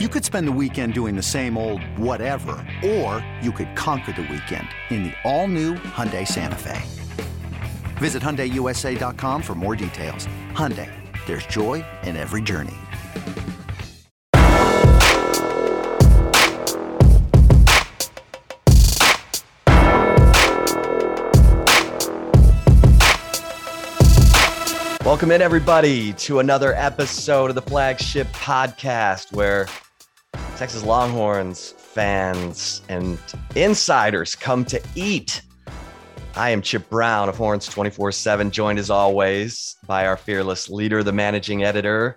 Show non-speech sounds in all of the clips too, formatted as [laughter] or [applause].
You could spend the weekend doing the same old whatever, or you could conquer the weekend in the all-new Hyundai Santa Fe. Visit HyundaiUSA.com for more details. Hyundai, there's joy in every journey. Welcome in, everybody, to another episode of the flagship podcast where Texas Longhorns fans and insiders come to eat. I am Chip Brown of Horns 24 7, joined as always by our fearless leader, the managing editor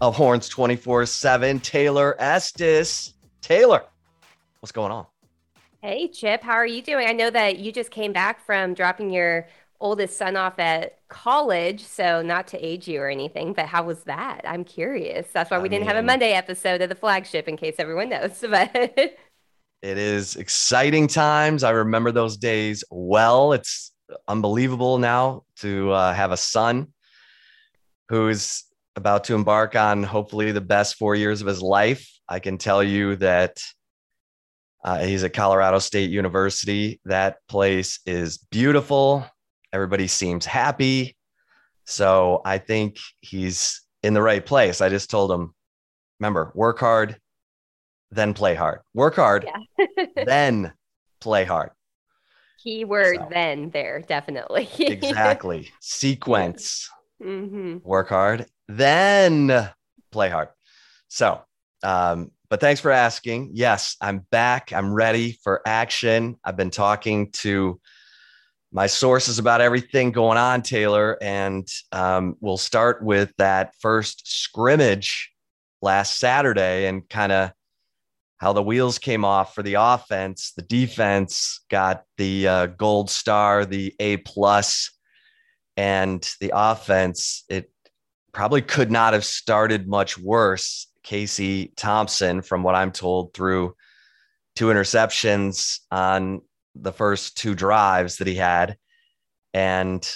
of Horns 24 7, Taylor Estes. Taylor, what's going on? Hey, Chip, how are you doing? I know that you just came back from dropping your oldest son off at college, so not to age you or anything, but how was that? I'm curious. That's why we I didn't mean, have a Monday episode of the flagship, in case everyone knows. [laughs] But it is exciting times. I remember those days well. It's unbelievable now to uh, have a son who's about to embark on hopefully the best four years of his life. I can tell you that uh, he's at Colorado State University. That place is beautiful. Everybody seems happy. So I think he's in the right place. I just told him, remember, work hard, then play hard. Work hard, yeah. [laughs] [laughs] then play hard. Keyword so, then there, definitely. [laughs] exactly. Sequence. Mm-hmm. Work hard, then play hard. So, um, but thanks for asking. Yes, I'm back. I'm ready for action. I've been talking to my sources about everything going on, Taylor. And um, we'll start with that first scrimmage last Saturday and kind of how the wheels came off for the offense. The defense got the uh, gold star, the A plus, and the offense, it probably could not have started much worse. Casey Thompson, from what I'm told, through two interceptions on the first two drives that he had. And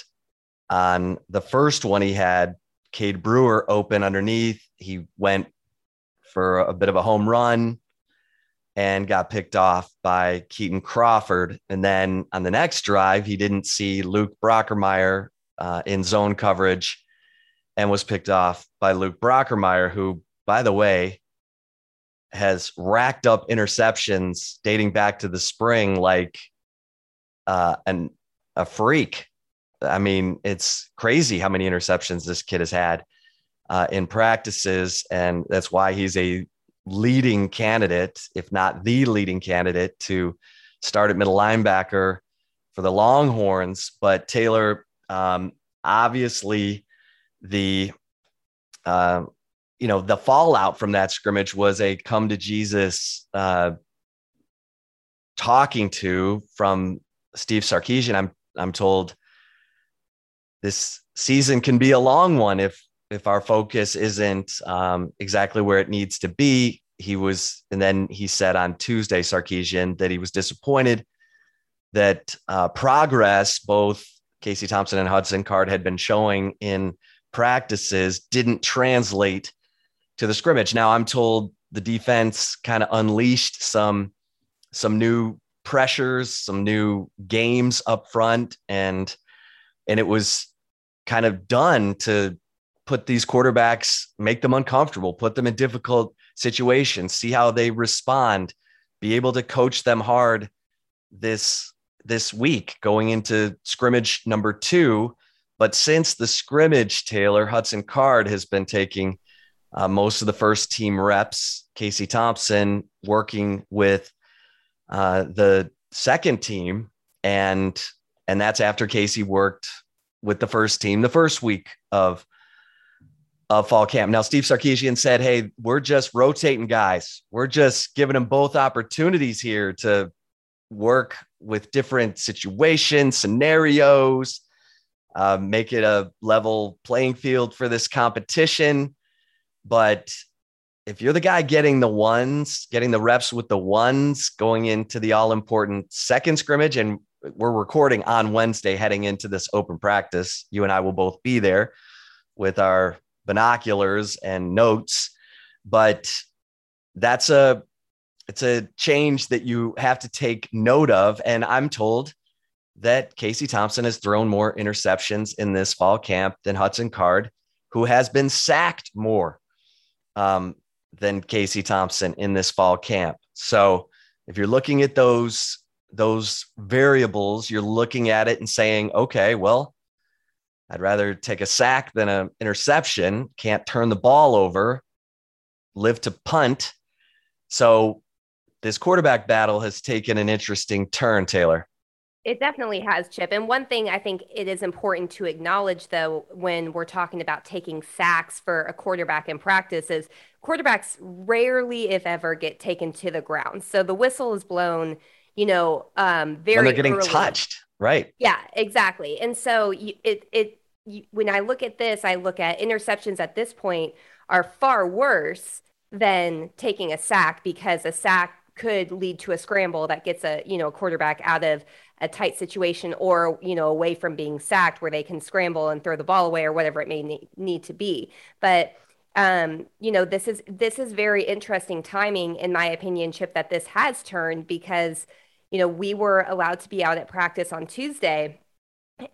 on the first one, he had Cade Brewer open underneath. He went for a bit of a home run and got picked off by Keaton Crawford. And then on the next drive, he didn't see Luke Brockermeyer uh, in zone coverage and was picked off by Luke Brockermeyer, who, by the way, has racked up interceptions dating back to the spring like uh, an a freak. I mean, it's crazy how many interceptions this kid has had uh, in practices, and that's why he's a leading candidate, if not the leading candidate, to start at middle linebacker for the Longhorns. But Taylor, um, obviously, the uh, you know the fallout from that scrimmage was a come to Jesus uh, talking to from Steve Sarkisian, I'm I'm told this season can be a long one if if our focus isn't um, exactly where it needs to be. He was, and then he said on Tuesday, Sarkisian, that he was disappointed that uh, progress both Casey Thompson and Hudson Card had been showing in practices didn't translate to the scrimmage. Now I'm told the defense kind of unleashed some some new pressures, some new games up front, and and it was kind of done to put these quarterbacks, make them uncomfortable, put them in difficult situations, see how they respond, be able to coach them hard this this week going into scrimmage number two. But since the scrimmage, Taylor Hudson Card has been taking uh, most of the first team reps. Casey Thompson working with uh, the second team, and and that's after Casey worked with the first team the first week of of fall camp. Now, Steve Sarkisian said, "Hey, we're just rotating guys. We're just giving them both opportunities here to work with different situations, scenarios, uh, make it a level playing field for this competition." But if you're the guy getting the ones, getting the reps with the ones going into the all important second scrimmage, and we're recording on Wednesday heading into this open practice, you and I will both be there with our binoculars and notes. But that's a it's a change that you have to take note of. And I'm told that Casey Thompson has thrown more interceptions in this fall camp than Hudson Card, who has been sacked more um, than Casey Thompson in this fall camp. So if you're looking at those those variables, you're looking at it and saying, okay, well, I'd rather take a sack than an interception. Can't turn the ball over, live to punt. So this quarterback battle has taken an interesting turn, Taylor. It definitely has, Chip. And one thing I think it is important to acknowledge, though, when we're talking about taking sacks for a quarterback in practice, is quarterbacks rarely, if ever, get taken to the ground. So the whistle is blown, you know, um, very. When they're getting early. touched, right? Yeah, exactly. And so you, it it you, when I look at this, I look at interceptions at this point are far worse than taking a sack because a sack could lead to a scramble that gets a you know a quarterback out of a tight situation or you know away from being sacked where they can scramble and throw the ball away or whatever it may need, to be. But um, you know this is this is very interesting timing in my opinion chip that this has turned because you know we were allowed to be out at practice on tuesday.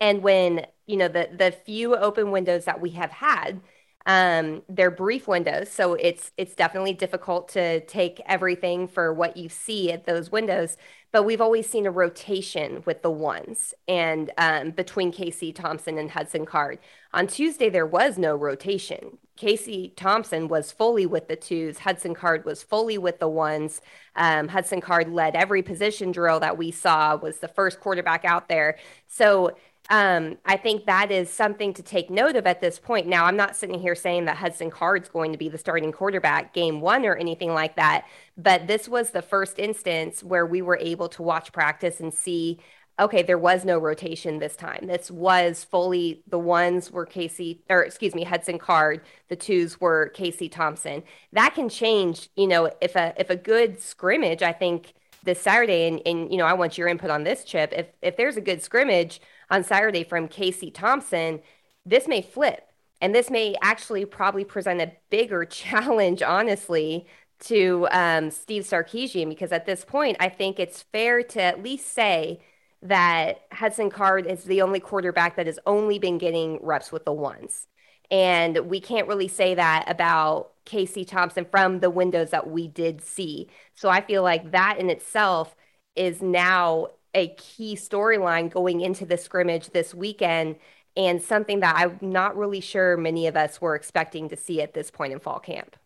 And when you know the the few open windows that we have had um, they're brief windows, so it's it's definitely difficult to take everything for what you see at those windows. But we've always seen a rotation with the ones and um, between Casey Thompson and Hudson Card. On Tuesday, there was no rotation. Casey Thompson was fully with the twos. Hudson Card was fully with the ones. Um, Hudson Card led every position drill that we saw. Was the first quarterback out there. So um, I think that is something to take note of at this point. Now, I'm not sitting here saying that Hudson Card's going to be the starting quarterback game one or anything like that, but this was the first instance where we were able to watch practice and see okay, there was no rotation this time. This was fully the ones were Casey, or excuse me, Hudson Card. The twos were Casey Thompson. That can change, you know, if a if a good scrimmage, I think this Saturday, and, and you know, I want your input on this, Chip. If if there's a good scrimmage on Saturday from Casey Thompson, this may flip. And this may actually probably present a bigger [laughs] challenge, honestly, to um, Steve Sarkisian, because at this point, I think it's fair to at least say that Hudson Card is the only quarterback that has only been getting reps with the ones. And we can't really say that about Casey Thompson from the windows that we did see. So I feel like that in itself is now a key storyline going into the scrimmage this weekend and something that I'm not really sure many of us were expecting to see at this point in fall camp.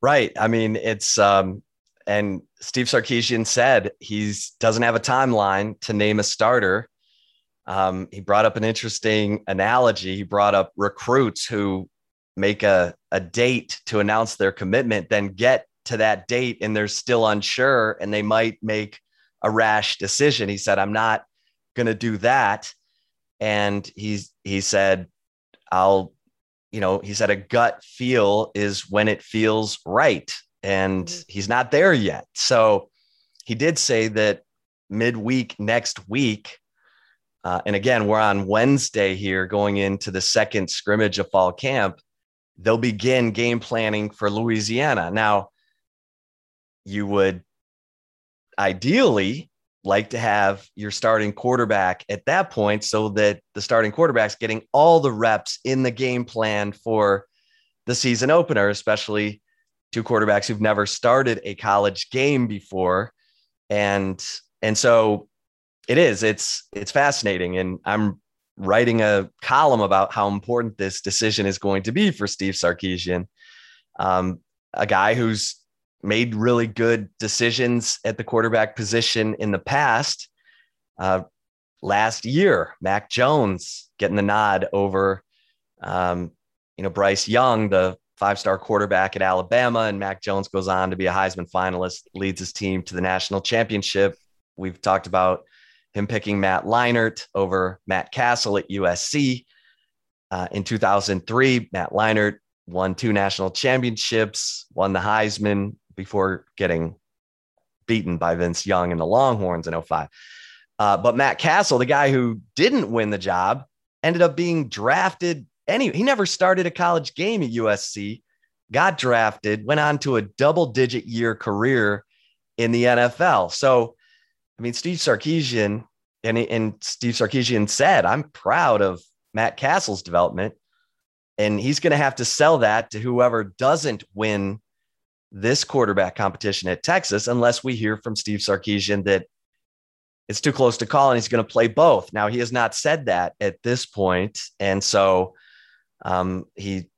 Right. I mean, it's um and Steve Sarkisian said he doesn't have a timeline to name a starter. Um, he brought up an interesting analogy. He brought up recruits who make a, a date to announce their commitment, then get to that date and they're still unsure and they might make a rash decision. He said, I'm not going to do that. And he's, he said, I'll, you know, he said a gut feel is when it feels right. And mm-hmm. he's not there yet. So he did say that midweek next week, uh, and again, we're on Wednesday here going into the second scrimmage of fall camp. They'll begin game planning for Louisiana. Now, you would ideally like to have your starting quarterback at that point so that the starting quarterback's getting all the reps in the game plan for the season opener, especially two quarterbacks who've never started a college game before. And and so it is, it's it's fascinating. And I'm writing a column about how important this decision is going to be for Steve Sarkisian. Um, a guy who's made really good decisions at the quarterback position in the past. Uh, last year, Mac Jones getting the nod over, um, you know, Bryce Young, the five-star quarterback at Alabama, and Mac Jones goes on to be a Heisman finalist, leads his team to the national championship. We've talked about him picking Matt Leinart over Matt Cassel at USC. Uh, in 2003, Matt Leinart won two national championships, won the Heisman, before getting beaten by Vince Young and the Longhorns in 05. Uh, but Matt Cassel, the guy who didn't win the job, ended up being drafted. Any he never started a college game at USC, got drafted, went on to a double digit year career in the NFL. So, I mean, Steve Sarkisian and, and Steve Sarkisian said, I'm proud of Matt Cassel's development. And he's going to have to sell that to whoever doesn't win this quarterback competition at Texas, unless we hear from Steve Sarkisian that it's too close to call and he's going to play both. Now, he has not said that at this point, And so um, he,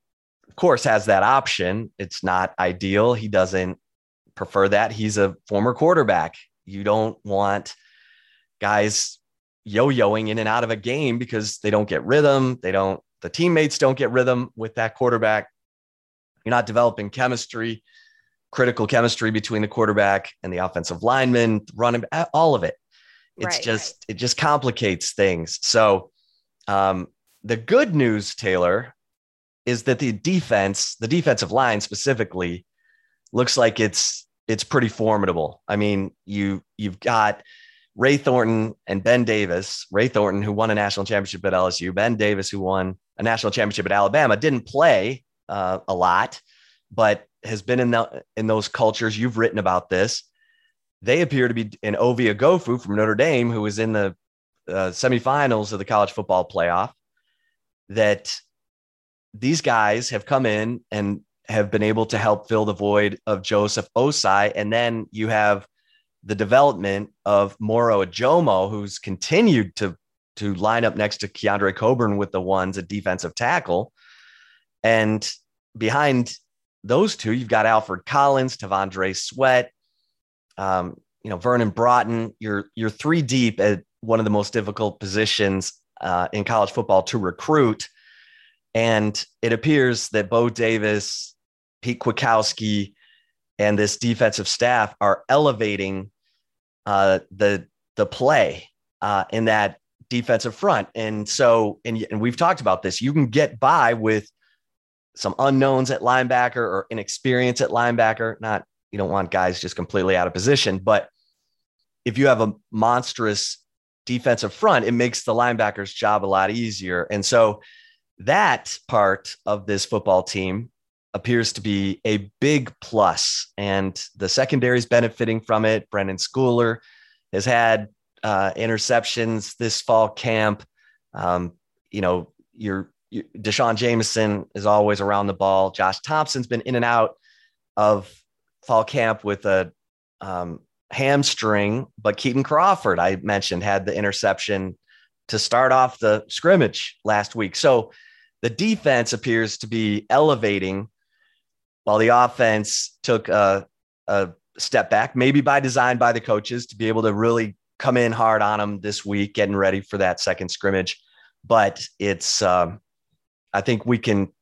of course, has that option. It's not ideal. He doesn't prefer that. He's a former quarterback. You don't want guys yo-yoing in and out of a game because they don't get rhythm. They don't, the teammates don't get rhythm with that quarterback. You're not developing chemistry, critical chemistry between the quarterback and the offensive lineman, running all of it. It's right, just, right. it just complicates things. So, um, the good news, Taylor, is that the defense, the defensive line specifically, looks like it's it's pretty formidable. I mean, you you've got Ray Thornton and Ben Davis. Ray Thornton, who won a national championship at LSU, Ben Davis, who won a national championship at Alabama, didn't play uh, a lot, but has been in the in those cultures. You've written about this. They appear to be in Ovie Oghoufo from Notre Dame, who was in the uh, semifinals of the college football playoff. That these guys have come in and have been able to help fill the void of Joseph Ossai, And then you have the development of Moro Ojomo, who's continued to, to line up next to Keondre Coburn with the ones at defensive tackle. And behind those two, you've got Alfred Collins, T'Vondre Sweat, um, you know, Vernon Broughton. You're you're three deep at one of the most difficult positions uh, in college football to recruit. And it appears that Bo Davis, Pete Kwiatkowski, and this defensive staff are elevating uh, the the play uh, in that defensive front. And so, and, and we've talked about this. You can get by with some unknowns at linebacker or inexperience at linebacker. Not you don't want guys just completely out of position, but if you have a monstrous defensive front, it makes the linebacker's job a lot easier. And so that part of this football team appears to be a big plus, and the secondary is benefiting from it. Brenden Schooler has had uh, interceptions this fall camp. Um, you know, your, your D'Shawn Jamison is always around the ball. Josh Thompson's been in and out of fall camp with a um, hamstring, but Keaton Crawford, I mentioned, had the interception to start off the scrimmage last week. So the defense appears to be elevating while the offense took a, a step back, maybe by design by the coaches to be able to really come in hard on them this week, getting ready for that second scrimmage. But it's, um, I think we can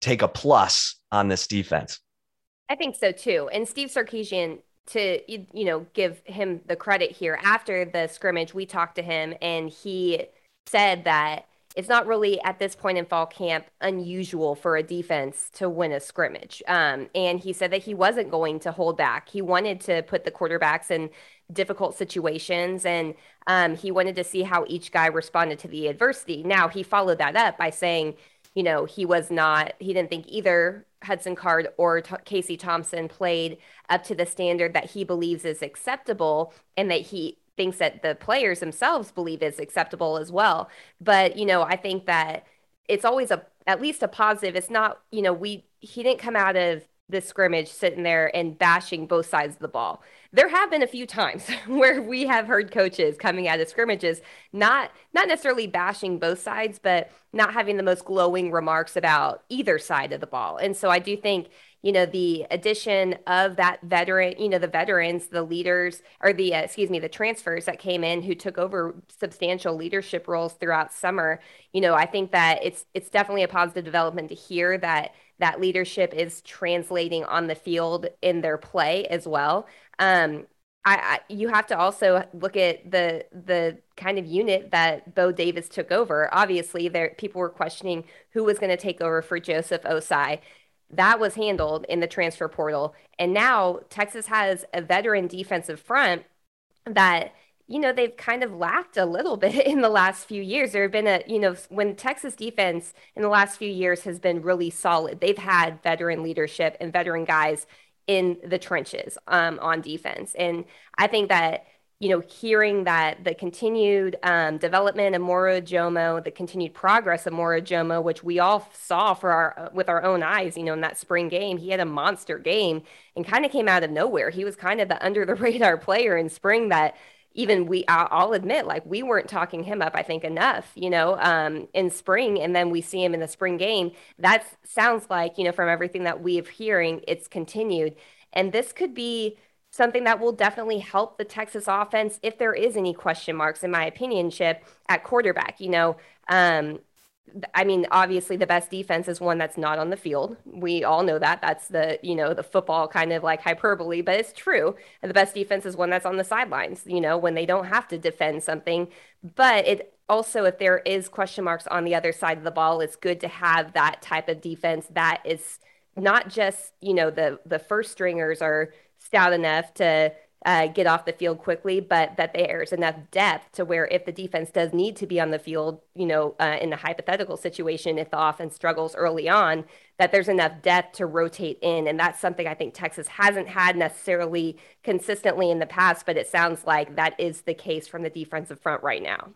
take a plus on this defense. I think so too. And Steve Sarkisian, to you know, give him the credit here. After the scrimmage, we talked to him, and he said that it's not really at this point in fall camp unusual for a defense to win a scrimmage. Um, and he said that he wasn't going to hold back. He wanted to put the quarterbacks in difficult situations and um, he wanted to see how each guy responded to the adversity. Now, he followed that up by saying, you know, he was not, he didn't think either Hudson Card or T- Casey Thompson played up to the standard that he believes is acceptable and that he thinks that the players themselves believe is acceptable as well. But, you know, I think that it's always a at least a positive. It's not, you know, we he didn't come out of the scrimmage sitting there and bashing both sides of the ball. There have been a few times [laughs] where we have heard coaches coming out of scrimmages not not necessarily bashing both sides, but not having the most glowing remarks about either side of the ball. And so I do think you know the addition of that veteran you know the veterans the leaders or the uh, excuse me the transfers that came in who took over substantial leadership roles throughout summer you know i think that it's it's definitely a positive development to hear that that leadership is translating on the field in their play as well um, I, I, you have to also look at the the kind of unit that Bo Davis took over. Obviously, there people were questioning who was going to take over for Joseph Ossai that was handled in the transfer portal. And now Texas has a veteran defensive front that you know, they've kind of lacked a little [laughs] bit in the last few years. There have been a, you know, when Texas defense in the last few years has been really solid, they've had veteran leadership and veteran guys in the trenches um, on defense. And I think that, you know, hearing that the continued um, development of Moro Ojomo, the continued progress of Moro Ojomo, which we all saw for our with our own eyes, you know, in that spring game, he had a monster game and kind of came out of nowhere. He was kind of the under the [laughs] radar player in spring that even we I'll admit like we weren't talking him up I think enough you know um, in spring. And then we see him in the spring game. That sounds like you know from everything that we've hearing it's continued. And this could be something that will definitely help the Texas offense if there is any question marks in my opinion chip at quarterback you know um, I mean, obviously the best defense is one that's not on the field. We all know that. That's the, you know, the football kind of like hyperbole, but it's true. The best defense is one that's on the sidelines, you know, when they don't have to defend something. But it also, if there is question marks on the other side of the ball, it's good to have that type of defense that is not just, you know, the the first stringers are stout enough to uh, get off the field quickly, but that there's enough depth to where if the defense does need to be on the field, you know, uh, in a hypothetical situation, if the offense struggles early on, that there's enough depth to rotate in. And that's something I think Texas hasn't had necessarily consistently in the past, but it sounds like that is the case from the defensive front right now.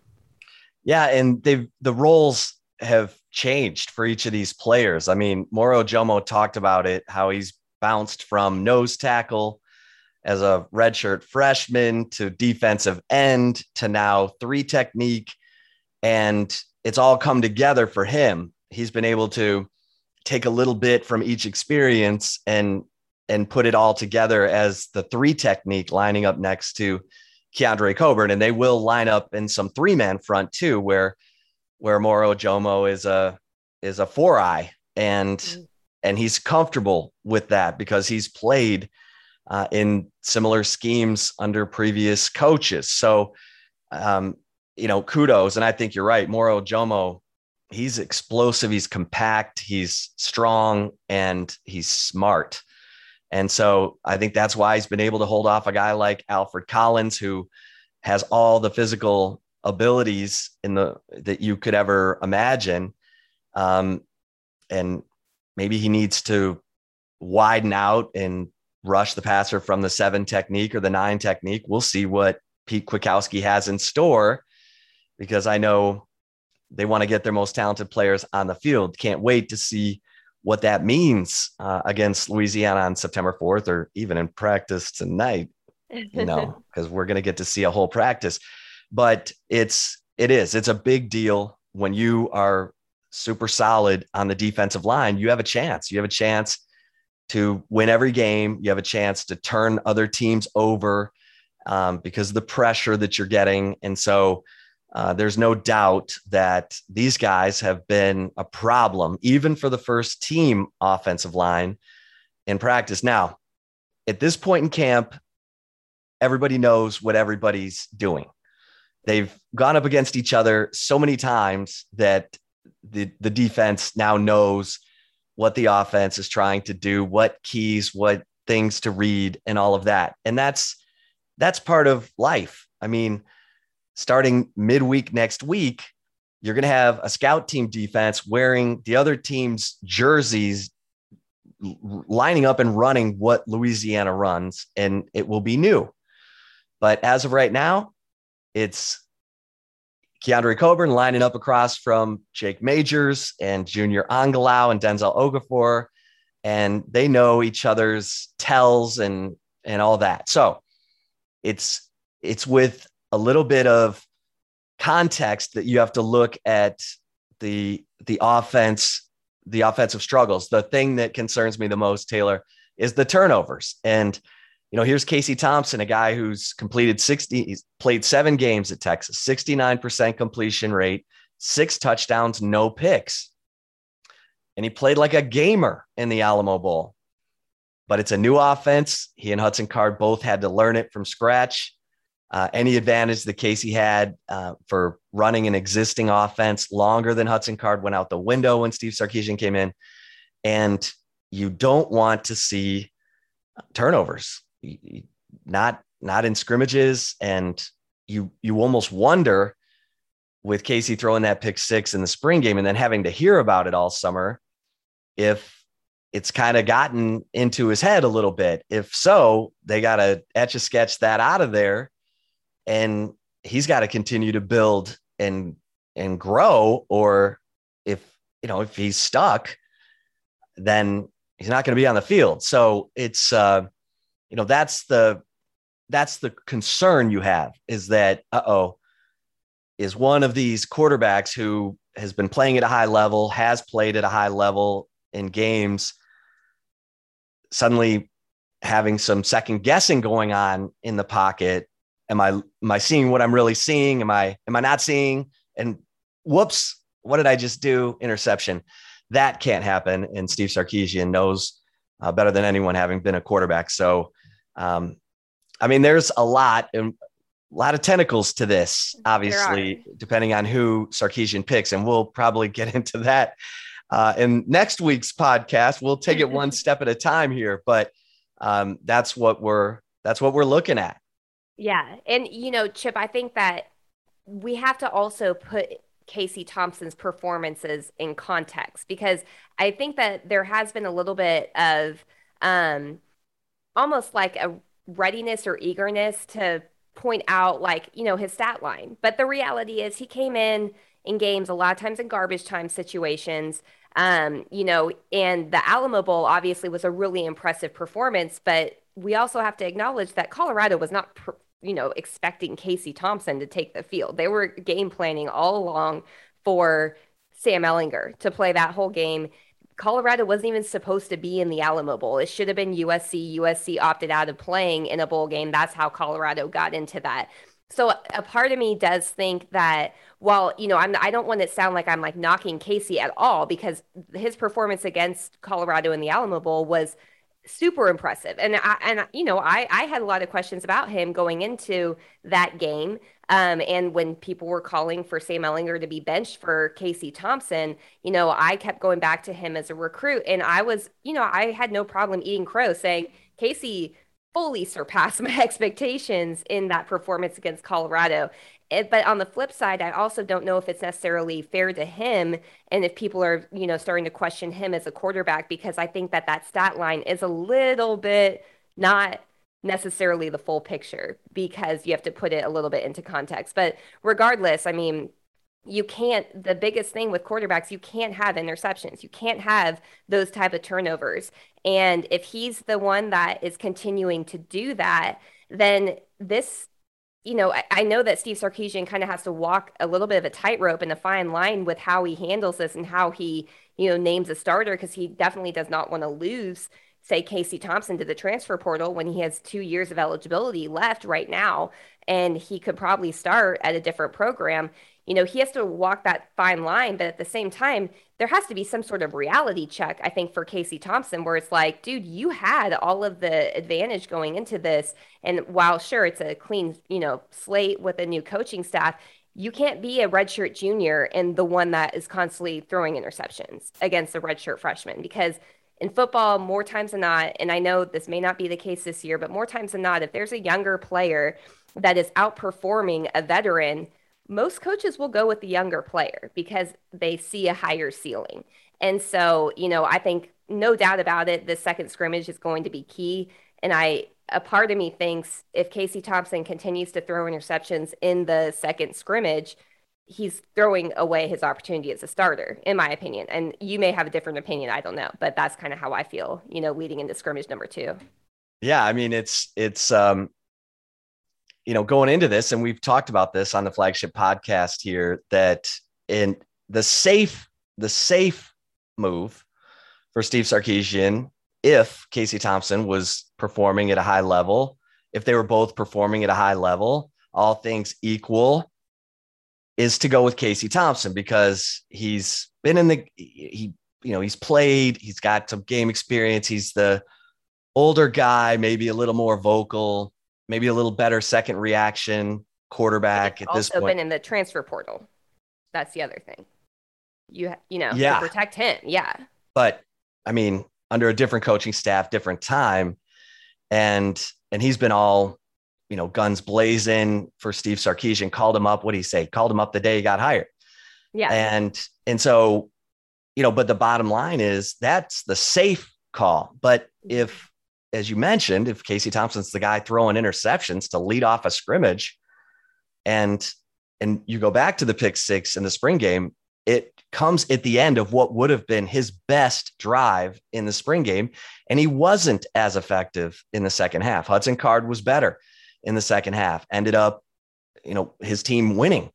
Yeah. And they've, the roles have changed for each of these players. I mean, Moro Ojomo talked about it, how he's bounced from nose tackle as a redshirt freshman to defensive end to now three technique. And it's all come together for him. He's been able to take a little bit from each experience and and put it all together as the three technique lining up next to Keondre Coburn. And they will line up in some three man front too, where where Moro Ojomo is a is a four eye and mm-hmm. And he's comfortable with that because he's played uh, in similar schemes under previous coaches. So, um, you know, kudos. And I think you're right. Moro Ojomo, he's explosive, he's compact, he's strong, and he's smart. And so I think that's why he's been able to hold off a guy like Alfred Collins, who has all the physical abilities in the that you could ever imagine. Um, and maybe he needs to widen out and rush the passer from the seven technique or the nine technique. We'll see what Pete Kwiatkowski has in store because I know they want to get their most talented players on the field. Can't wait to see what that means uh, against Louisiana on September 4th or even in practice tonight, you know, [laughs] [laughs] because we're going to get to see a whole practice. But it's, it is, it's a big deal when you are super solid on the defensive line. You have a chance. You have a chance to win every game. You have a chance to turn other teams over um, because of the pressure that you're getting. And so uh, there's no doubt that these guys have been a problem, even for the first team offensive line in practice. Now, at this point in camp, everybody knows what everybody's doing. They've gone up against each other so many times that the, the defense now knows what the offense is trying to do, what keys, what things to read, and all of that. And that's that's part of life. I mean, starting midweek next week, you're going to have a scout team defense wearing the other team's jerseys, lining up and running what Louisiana runs, and it will be new. But as of right now, it's Keondre Coburn lining up across from Jake Majors and Junior Angilau and Denzel Okafor, and they know each other's tells and and all that. So it's it's with a little bit of context that you have to look at the the offense, the offensive struggles. The thing that concerns me the most, Taylor, is the turnovers. And you know, here's Casey Thompson, a guy who's completed 60, he's played seven games at Texas, 69% completion rate, six touchdowns, no picks. And he played like a gamer in the Alamo Bowl. But it's a new offense. He and Hudson Card both had to learn it from scratch. Uh, any advantage that Casey had uh, for running an existing offense longer than Hudson Card went out the window when Steve Sarkisian came in. And you don't want to see turnovers not not in scrimmages and you you almost wonder with Casey throwing that pick six in the spring game and then having to hear about it all summer if it's kind of gotten into his head a little bit. If so, they got to etch a sketch that out of there and he's got to continue to build and and grow or if you know if he's stuck then he's not going to be on the field so it's uh you know that's the that's the concern you have is that uh-oh is one of these quarterbacks who has been playing at a high level has played at a high level in games suddenly having some second guessing going on in the pocket. Am i am i seeing what i'm really seeing? Am i am i not seeing? And whoops what did i just do? Interception. That can't happen. And steve sarkisian knows uh, better than anyone having been a quarterback. So um, i mean there's a lot and a lot of tentacles to this obviously depending on who sarkisian picks and we'll probably get [laughs] into that uh, in next week's podcast we'll take it one [laughs] step at a time here but um, that's what we're that's what we're looking at yeah. And, you know, Chip, I think that we have to also put Casey Thompson's performances in context because I think that there has been a little bit of um, almost like a readiness or eagerness to point out, like, you know, his stat line. But the reality is he came in in games a lot of times in garbage time situations. Um, you know, and the Alamo Bowl obviously was a really impressive performance, but we also have to acknowledge that Colorado was not pr- you know, expecting Casey Thompson to take the field. They were game planning all along for Sam Ehlinger to play that whole game. Colorado wasn't even supposed to be in the Alamo Bowl. It should have been USC. USC opted out of playing in a bowl game. That's how Colorado got into that. So a part of me does think that while you know I'm I don't want to sound like I'm like knocking Casey at all because his performance against Colorado in the Alamo Bowl was super impressive. And I, and you know, I I had a lot of questions about him going into that game. Um, and when people were calling for Sam Ehlinger to be benched for Casey Thompson, you know, I kept going back to him as a recruit, and I was, you know, I had no problem eating crow, saying Casey fully surpassed [laughs] my expectations in that performance against Colorado. It, but on the flip side, I also don't know if it's necessarily fair to him, and if people are, you know, starting to question him as a quarterback, because I think that that stat line is a little bit not necessarily the full picture because you have to put it a little bit into context. But regardless, I mean, you can't the biggest thing with quarterbacks you can't have interceptions you can't have those type of turnovers and if he's the one that is continuing to do that then this you know, I, I, know that Steve Sarkisian kind of has to walk a little bit of a tightrope and a fine line with how he handles this and how he, you know, names a starter because he definitely does not want to lose, say, Casey Thompson to the transfer portal when he has two years of eligibility left right now. And he could probably start at a different program you know, he has to walk that fine line, but at the same time, there has to be some sort of reality check, I think, for Casey Thompson, where it's like, dude, you had all of the advantage going into this. And while sure, it's a clean, you know, slate with a new coaching staff, you can't be a redshirt junior and the one that is constantly throwing interceptions against a redshirt freshman because in football, more times than not, and I know this may not be the case this year, but more times than not, if there's a younger player that is outperforming a veteran, most coaches will go with the younger player because they see a higher ceiling. And so, you know, I think no doubt about it, the second scrimmage is going to be key. And I, a part of me thinks if Casey Thompson continues to throw interceptions in the second scrimmage, he's throwing away his opportunity as a starter, in my opinion. And you may have a different opinion. I don't know, but that's kind of how I feel, you know, leading into scrimmage number two. Yeah. I mean, it's, it's, um, you know, going into this, and we've talked about this on the flagship podcast here, that in the safe, the safe move for Steve Sarkisian, if Casey Thompson was performing at a high level, if they were both performing at a high level, all things equal, is to go with Casey Thompson because he's been in the he you know he's played, he's got some game experience, he's the older guy, maybe a little more vocal maybe a little better second reaction quarterback at this point. Also been in the transfer portal. That's the other thing. You you know yeah. to protect him. Yeah. But I mean, under a different coaching staff, different time, and and he's been all you know, guns blazing for Steve Sarkisian, called him up. What did he say? Called him up the day he got hired. Yeah. And and so, you know, but the bottom line is that's the safe call. But mm-hmm. if, as you mentioned, if Casey Thompson's the guy throwing interceptions to lead off a scrimmage, and and you go back to the pick six in the spring game, it comes at the end of what would have been his best drive in the spring game. And he wasn't as effective in the second half. Hudson Card was better in the second half, ended up, you know, his team winning.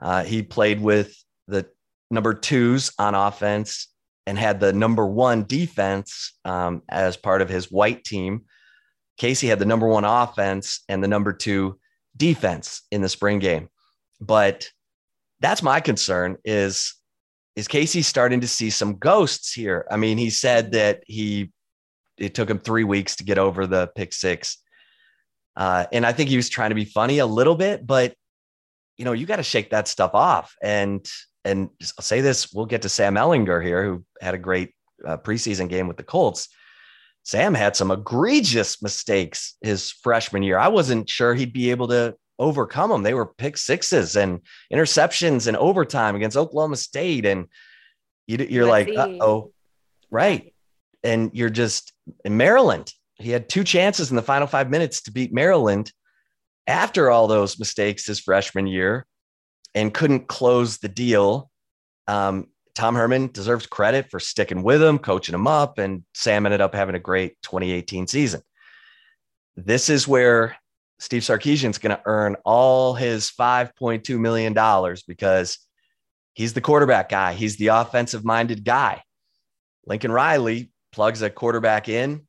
Uh, he played with the number twos on offense and had the number one defense um, as part of his white team. Casey had the number one offense and the number two defense in the spring game. But that's my concern is is Casey starting to see some ghosts here? I mean, he said that he it took him three weeks to get over the pick six. Uh, and I think he was trying to be funny a little bit, but you know, you got to shake that stuff off. And and I'll say this: we'll get to Sam Ehlinger here, who had a great uh, preseason game with the Colts. Sam had some egregious mistakes his freshman year. I wasn't sure he'd be able to overcome them. They were pick sixes and interceptions and overtime against Oklahoma State. And you, are like, oh, right. And you're just in Maryland. He had two chances in the final five minutes to beat Maryland after all those mistakes his freshman year and couldn't close the deal. Um, Tom Herman deserves credit for sticking with him, coaching him up, and Sam ended up having a great 2018 season. This is where Steve Sarkisian's going to earn all his $5.2 million because he's the quarterback guy. He's the offensive minded guy. Lincoln Riley plugs a quarterback in.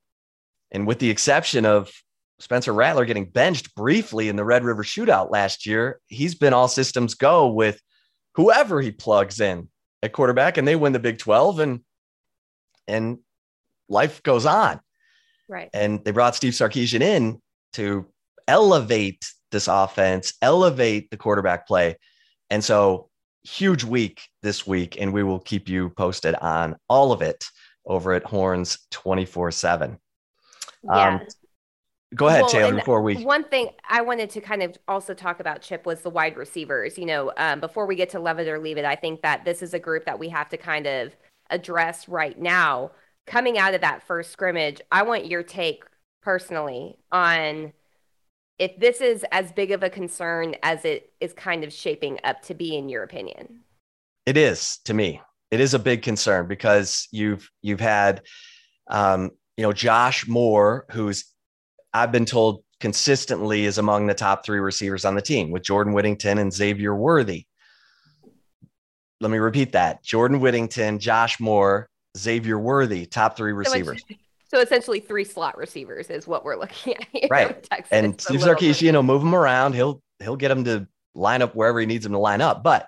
And with the exception of Spencer Rattler getting benched briefly in the Red River shootout last year, he's been all systems go with whoever he plugs in at quarterback and they win the Big 12 and and life goes on. Right. And they brought Steve Sarkisian in to elevate this offense, elevate the quarterback play. And so, huge week this week, and we will keep you posted on all of it over at Horns 24 7. Yeah. Um, go ahead, well, Taylor, before we. One thing I wanted to kind of also talk about, Chip, was the wide receivers. You know, um, before we get to love it or leave it, I think that this is a group that we have to kind of address right now. Coming out of that first scrimmage, I want your take personally on if this is as big of a concern as it is kind of shaping up to be in your opinion it is to me it is a big concern because you've you've had um, you know josh moore who's i've been told consistently is among the top three receivers on the team with jordan whittington and xavier worthy let me repeat that jordan whittington josh moore xavier worthy top three receivers [laughs] so essentially, three slot receivers is what we're looking at here. Right. [laughs] And Steve Sarkisian, you know, move him around. He'll he'll get him to line up wherever he needs him to line up. But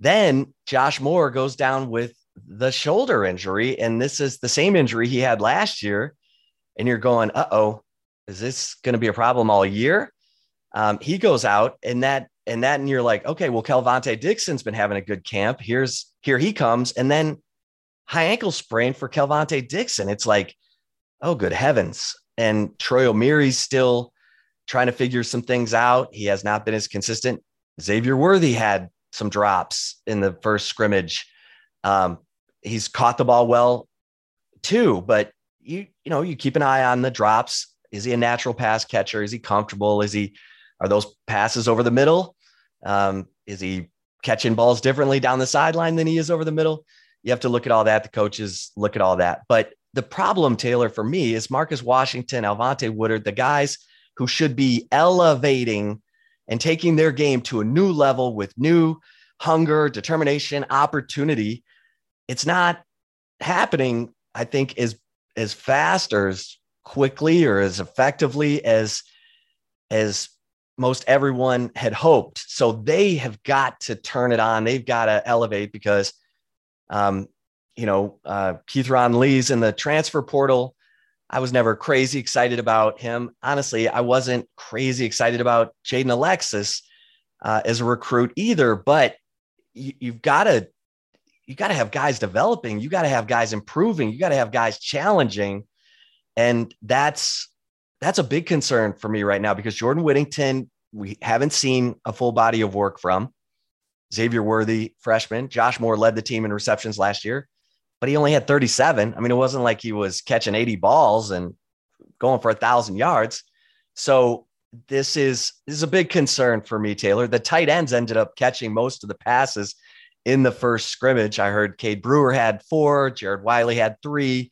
then Josh Moore goes down with the shoulder injury, and this is the same injury he had last year. And you're going, uh oh, is this going to be a problem all year? Um, he goes out, and that and that, and you're like, okay, well, Kelvontay Dixon's been having a good camp. Here's here he comes, and then high ankle sprain for Kelvontay Dixon. It's like oh, good heavens. And Troy Omeire's still trying to figure some things out. He has not been as consistent. Xavier Worthy had some drops in the first scrimmage. Um, he's caught the ball well too, but you you know you keep an eye on the drops. Is he a natural pass catcher? Is he comfortable? Is he are those passes over the middle? Um, is he catching balls differently down the sideline than he is over the middle? You have to look at all that. The coaches look at all that, but the problem, Taylor, for me is Marcus Washington, Al'Vonte Woodard, the guys who should be elevating and taking their game to a new level with new hunger, determination, opportunity. It's not happening, I think, as as fast or as quickly or as effectively as as most everyone had hoped. So they have got to turn it on. They've got to elevate because um, you know, uh, Keithron Lee's in the transfer portal. I was never crazy excited about him. Honestly, I wasn't crazy excited about Jaden Alexis uh, as a recruit either. But you, you've got to you got to have guys developing. You got to have guys improving. You got to have guys challenging, and that's that's a big concern for me right now because Jordan Whittington, we haven't seen a full body of work from. Xavier Worthy, freshman. Josh Moore led the team in receptions last year, but he only had 37. I mean, it wasn't like he was catching 80 balls and going for a thousand yards. So this is this is a big concern for me, Taylor. The tight ends ended up catching most of the passes in the first scrimmage. I heard Cade Brewer had four, Jared Wiley had three,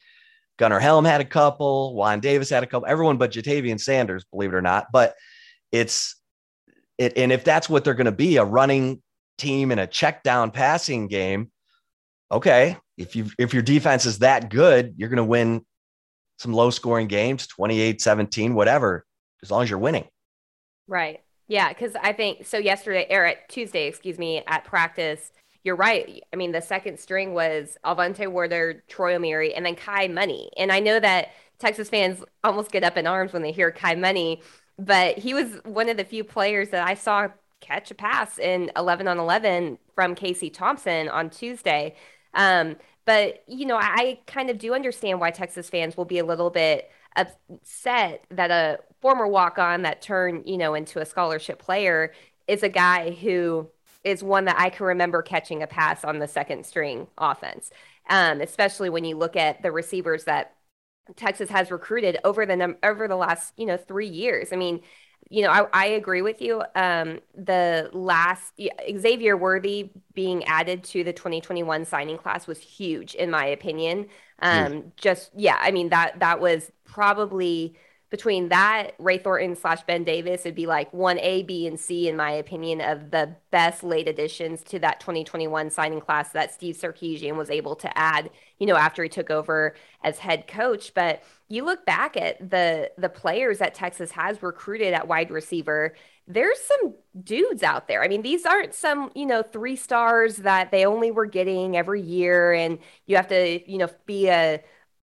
Gunnar Helm had a couple, Juan Davis had a couple, everyone but Ja'Tavion Sanders, believe it or not. But it's it, and if that's what they're going to be, a running team in a check down passing game, okay. If you if your defense is that good, you're going to win some low scoring games, 28, 17, whatever, as long as you're winning. Right. Yeah. Cause I think so yesterday at Tuesday, excuse me, at practice, you're right. I mean, the second string was Al'Vonte Woodard, Troy Omeire, and then Kai Money. And I know that Texas fans almost get up in arms when they hear Kai Money, but he was one of the few players that I saw catch a pass in 11 on 11 from Casey Thompson on Tuesday. Um, but, you know, I kind of do understand why Texas fans will be a little bit upset that a former walk on that turned, you know, into a scholarship player is a guy who is one that I can remember catching a pass on the second string offense, um, especially when you look at the receivers that Texas has recruited over the num- over the last you know three years. I mean, you know, I, I agree with you. Um, the last Xavier Worthy being added to the 2021 signing class was huge, in my opinion. Um, Just yeah, I mean that that was probably between that Ray Thornton slash Ben Davis, it'd be like one A, B, and C, in my opinion, of the best late additions to that 2021 signing class that Steve Sarkisian was able to add, you know, after he took over as head coach. But you look back at the the players that Texas has recruited at wide receiver, there's some dudes out there. I mean, these aren't some, you know, three stars that they only were getting every year, and you have to, you know, be a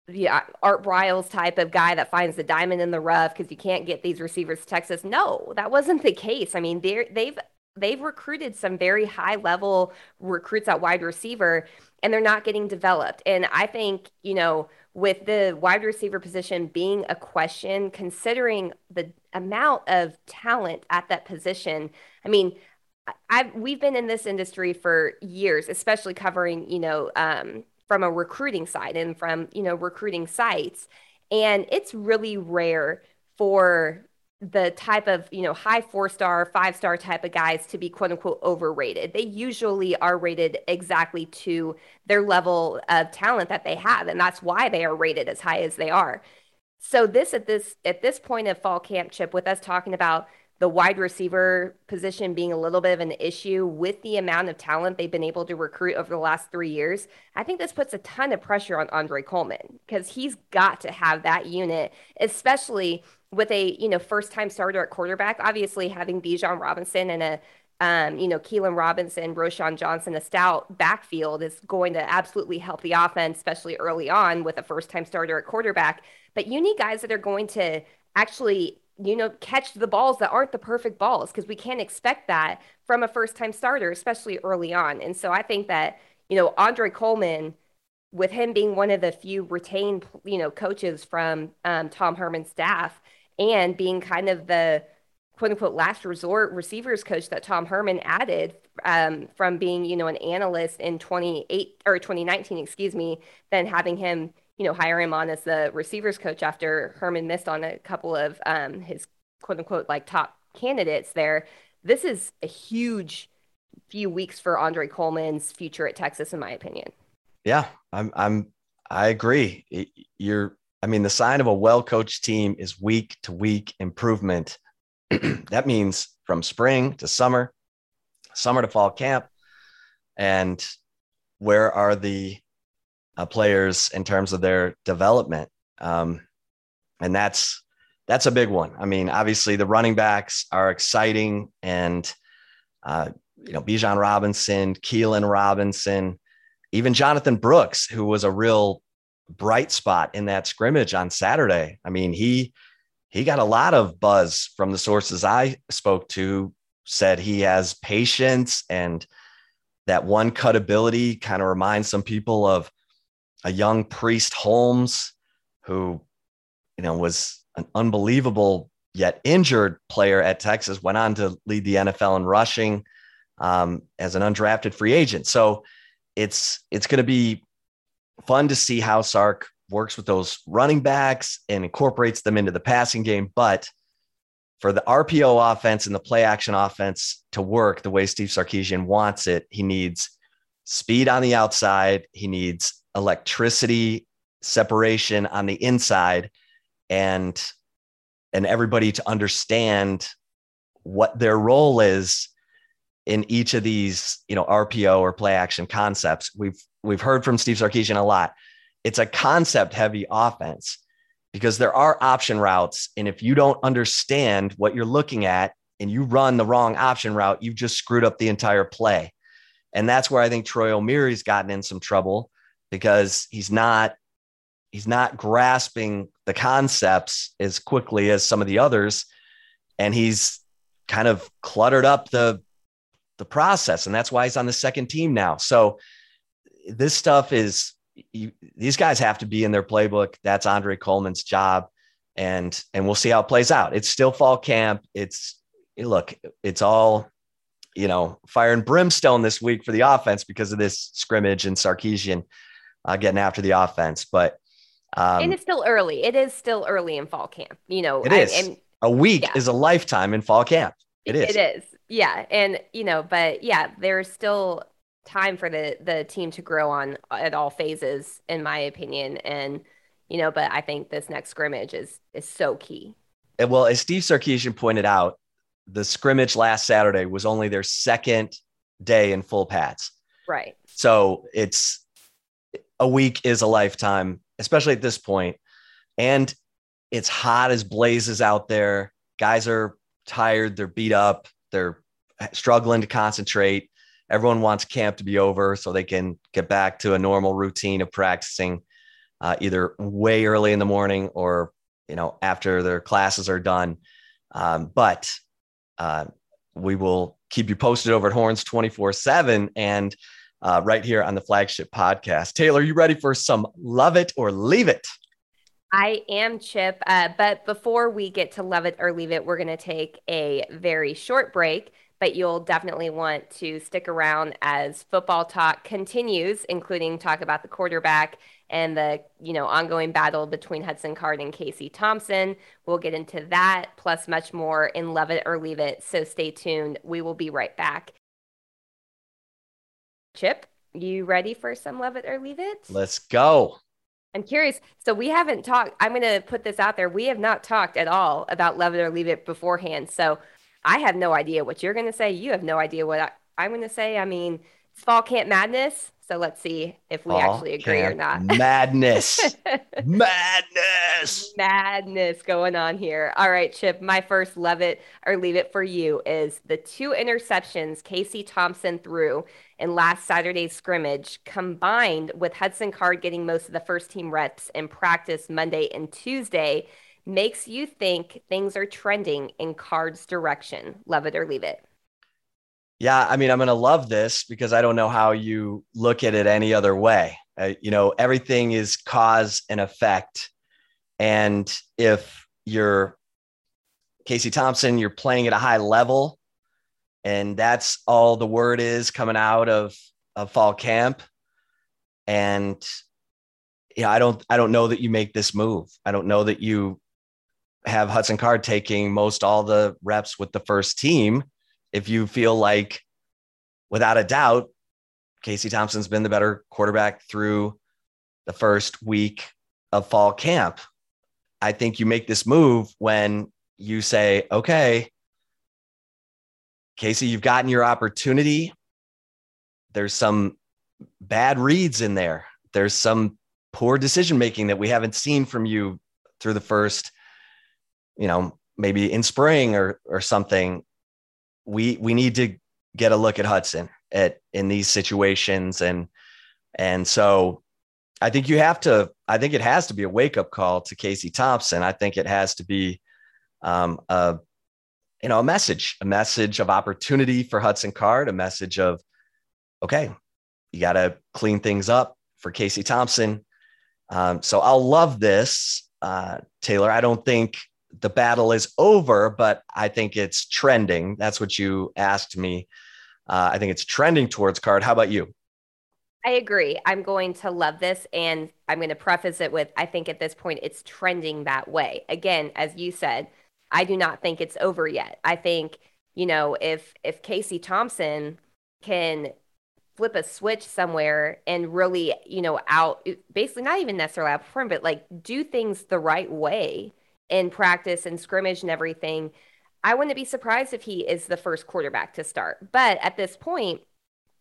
yeah, Art Briles type of guy that finds the diamond in the rough because you can't get these receivers to Texas. No, that wasn't the case. I mean, they they've they've recruited some very high level recruits at wide receiver, and they're not getting developed. And I think you know, with the wide receiver position being a question, considering the amount of talent at that position, I mean. I've we've been in this industry for years, especially covering, you know, um, from a recruiting side and from you know recruiting sites. And it's really rare for the type of you know high four star five star type of guys to be quote unquote overrated. They usually are rated exactly to their level of talent that they have and that's why they are rated as high as they are. So this at this at this point of fall camp chip with us talking about the wide receiver position being a little bit of an issue with the amount of talent they've been able to recruit over the last three years, I think this puts a ton of pressure on Andre Coleman because he's got to have that unit, especially with a you know first time starter at quarterback. Obviously, having Bijan Robinson and a um, you know, Keilan Robinson, Roschon Johnson, a stout backfield is going to absolutely help the offense, especially early on with a first time starter at quarterback. But you need guys that are going to actually you know, catch the balls that aren't the perfect balls because we can't expect that from a first time starter, especially early on. And so I think that, you know, Andre Coleman, with him being one of the few retained, you know, coaches from um, Tom Herman's staff and being kind of the quote unquote last resort receivers coach that Tom Herman added um, from being, you know, an analyst in 28 or 2019, excuse me, then having him you know, hire him on as the receivers coach after Herman missed on a couple of um, his quote unquote like top candidates there. This is a huge few weeks for Andre Coleman's future at Texas, in my opinion. Yeah, I'm, I'm, I agree. You're, I mean, the sign of a well coached team is week to week improvement. [clears throat] that means from spring to summer, summer to fall camp. And where are the uh, players in terms of their development. Um, and that's that's a big one. I mean, obviously the running backs are exciting, and uh, you know Bijan Robinson, Keilan Robinson, even Jonathan Brooks, who was a real bright spot in that scrimmage on Saturday. I mean, he he got a lot of buzz from the sources I spoke to. Said he has patience and that one cut ability kind of reminds some people of a young Priest Holmes who, you know, was an unbelievable yet injured player at Texas, went on to lead the NFL in rushing um, as an undrafted free agent. So it's it's going to be fun to see how Sark works with those running backs and incorporates them into the passing game. But for the RPO offense and the play action offense to work the way Steve Sarkisian wants it, he needs speed on the outside. He needs electricity separation on the inside and and everybody to understand what their role is in each of these, you know, RPO or play action concepts. We've we've heard from Steve Sarkisian a lot. It's a concept heavy offense because there are option routes and if you don't understand what you're looking at and you run the wrong option route, you've just screwed up the entire play. And that's where I think Troy Omeire's gotten in some trouble because he's not he's not grasping the concepts as quickly as some of the others. And he's kind of cluttered up the the process. And that's why he's on the second team now. So this stuff is you, these guys have to be in their playbook. That's andre coleman's job. And and we'll see how it plays out. It's still fall camp. It's look it's all you know fire and brimstone this week for the offense because of this scrimmage and sarkisian uh, getting after the offense but um, and it's still early it is still early in fall camp you know it is and, a week yeah. is a lifetime in fall camp it is it is yeah, and you know, but yeah, there's still time for the the team to grow on at all phases, in my opinion. And you know, but I think this next scrimmage is is so key. And well, as Steve Sarkisian pointed out, the scrimmage last Saturday was only their second day in full pads. Right. So it's a week is a lifetime, especially at this point. And it's hot as blazes out there. Guys are tired, they're beat up they're struggling to concentrate. Everyone wants camp to be over so they can get back to a normal routine of practicing uh, either way early in the morning or you know after their classes are done. Um, but uh, we will keep you posted over at Horns 24 7 and uh, right here on the flagship podcast. Taylor, you ready for some love it or leave it? I am Chip. Uh, but before we get to love it or leave it, we're going to take a very short break. But you'll definitely want to stick around as football talk continues, including talk about the quarterback and the you know ongoing battle between Hudson Card and Casey Thompson. We'll get into that plus much more in Love It or Leave It. So stay tuned. We will be right back. Chip, you ready for some Love It or Leave It? Let's go. I'm curious. So we haven't talked. I'm going to put this out there. We have not talked at all about love it or leave it beforehand. So I have no idea what you're going to say. You have no idea what I, am going to say. I mean, it's fall camp madness. So let's see if we actually agree or not. Madness. [laughs] madness. Madness going on here. All right, Chip. My first love it or leave it for you is the two interceptions Casey Thompson threw in last Saturday's scrimmage, combined with Hudson Card getting most of the first team reps in practice Monday and Tuesday, makes you think things are trending in Card's direction. Love it or leave it. Yeah, I mean, I'm going to love this because I don't know how you look at it any other way. Uh, you know, everything is cause and effect. And if you're Casey Thompson, you're playing at a high level, and that's all the word is coming out of, of fall camp. And know, I don't I don't know that you make this move. I don't know that you have Hudson Card taking most all the reps with the first team if you feel like without a doubt Casey Thompson's been the better quarterback through the first week of fall camp. I think you make this move when you say, okay, Casey, you've gotten your opportunity. There's some bad reads in there. There's some poor decision making that we haven't seen from you through the first, you know, maybe in spring or or something. We we need to get a look at Hudson at in these situations and and so I think you have to I think it has to be a wake up call to Casey Thompson. I think it has to be um, a you know, a message, a message of opportunity for Hudson Card, a message of, okay, you got to clean things up for Casey Thompson. Um, so I'll love this. uh, Taylor. I don't think the battle is over, but I think it's trending. That's what you asked me. Uh, I think it's trending towards card. How about you? I agree. I'm going to love this. And I'm going to preface it with I think at this point it's trending that way. Again, as you said, I do not think it's over yet. I think, you know, if if Casey Thompson can flip a switch somewhere and really, you know, out basically not even necessarily outperform, but like do things the right way in practice and scrimmage and everything. I wouldn't be surprised if he is the first quarterback to start. But at this point,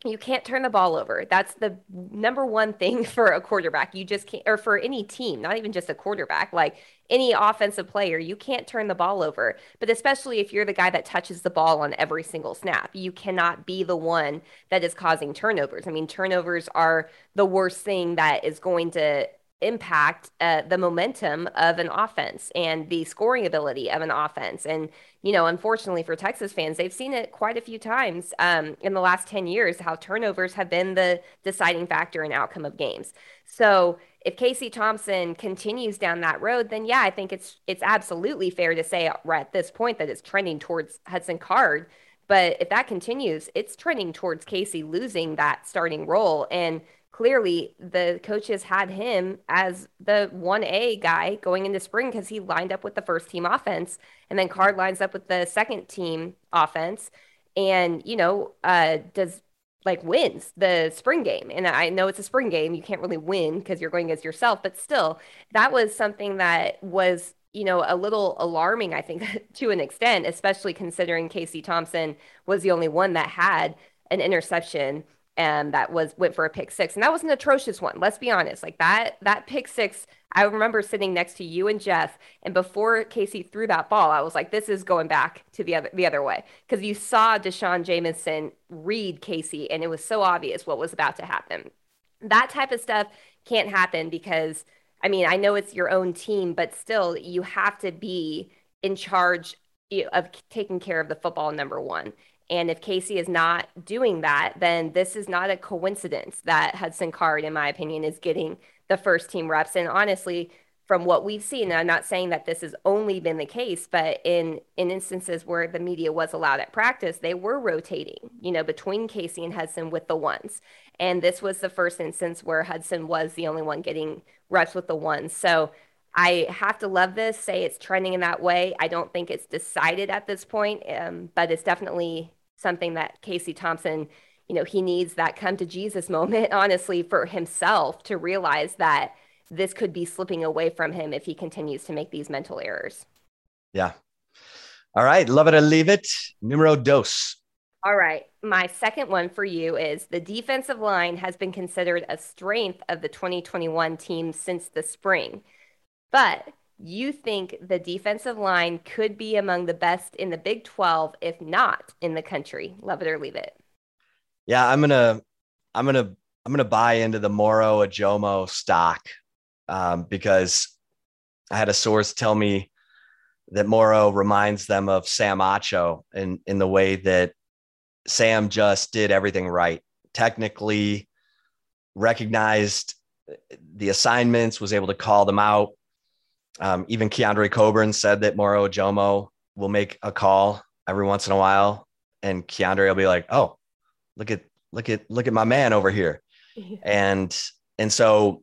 you can't turn the ball over. That's the number one thing [laughs] for a quarterback. You just can't, or for any team, not even just a quarterback, like any offensive player, you can't turn the ball over. But especially if you're the guy that touches the ball on every single snap, you cannot be the one that is causing turnovers. I mean, turnovers are the worst thing that is going to impact uh, the momentum of an offense and the scoring ability of an offense. And, you know, unfortunately for Texas fans, they've seen it quite a few times um, in the last 10 years how turnovers have been the deciding factor in outcome of games. So if Casey Thompson continues down that road, then yeah, I think it's it's absolutely fair to say right at this point that it's trending towards Hudson Card. But if that continues, it's trending towards Casey losing that starting role. And clearly the coaches had him as the 1A guy going into spring because he lined up with the first team offense. And then Card lines up with the second team offense and, you know, uh, does like wins the spring game. And I know it's a spring game. You can't really win because you're going as yourself, but still, that was something that was, you know, a little alarming, I think, [laughs] to an extent, especially considering Casey Thompson was the only one that had an interception and that was went for a pick six and that was an atrocious one let's be honest like that that pick six i remember sitting next to you and jeff and before casey threw that ball i was like this is going back to the other the other way because you saw D'Shawn Jamison read casey and it was so obvious what was about to happen. That type of stuff can't happen because i mean i know it's your own team but still you have to be in charge of taking care of the football number one and if Casey is not doing that, then this is not a coincidence that Hudson Card, in my opinion, is getting the first team reps. And honestly, from what we've seen, I'm not saying that this has only been the case, but in in instances where the media was allowed at practice, they were rotating, you know, between Casey and Hudson with the ones. And this was the first instance where Hudson was the only one getting reps with the ones. So I have to love this, say it's trending in that way. I don't think it's decided at this point, um, but it's definitely something that Casey Thompson, you know, he needs that come to Jesus [laughs] moment, honestly, for himself to realize that this could be slipping away from him if he continues to make these mental errors. Yeah. All right. Love it or leave it. Numero dos. All right. My second one for you is the defensive line has been considered a strength of the 2021 team since the spring. But you think the defensive line could be among the best in the Big 12, if not in the country. Love it or leave it. Yeah, I'm gonna, I'm gonna, I'm gonna buy into the Moro Ojomo stock um, because I had a source tell me that Moro reminds them of Sam Acho in in the way that Sam just did everything right, technically recognized the assignments, was able to call them out um, even Keondre Coburn said that Moro Ojomo will make a call every once in a while, and Keondre will be like, "Oh, look at look at look at my man over here," [laughs] and and so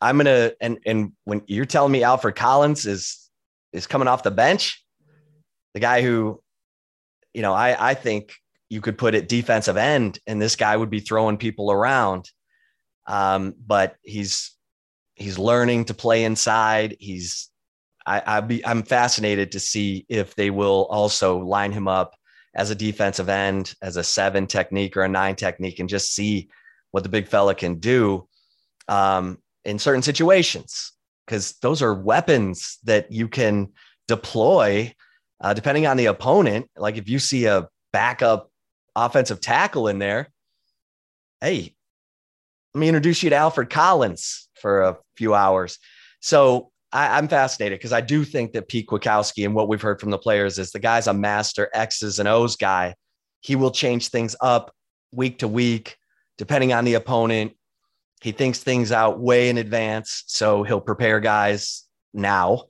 I'm gonna and and when you're telling me Alfred Collins is is coming off the bench, the guy who, you know, I I think you could put it defensive end, and this guy would be throwing people around, um, but he's he's learning to play inside. He's I, I be I'm fascinated to see if they will also line him up as a defensive end, as a seven technique or a nine technique, and just see what the big fella can do um, in certain situations. Because those are weapons that you can deploy uh, depending on the opponent. Like if you see a backup offensive tackle in there, hey, let me introduce you to Alfred Collins for a few hours. So I, am fascinated because I do think that Pete Kwiatkowski and what we've heard from the players is the guy's a master X's and O's guy. He will change things up week to week, depending on the opponent. He thinks things out way in advance. So he'll prepare guys now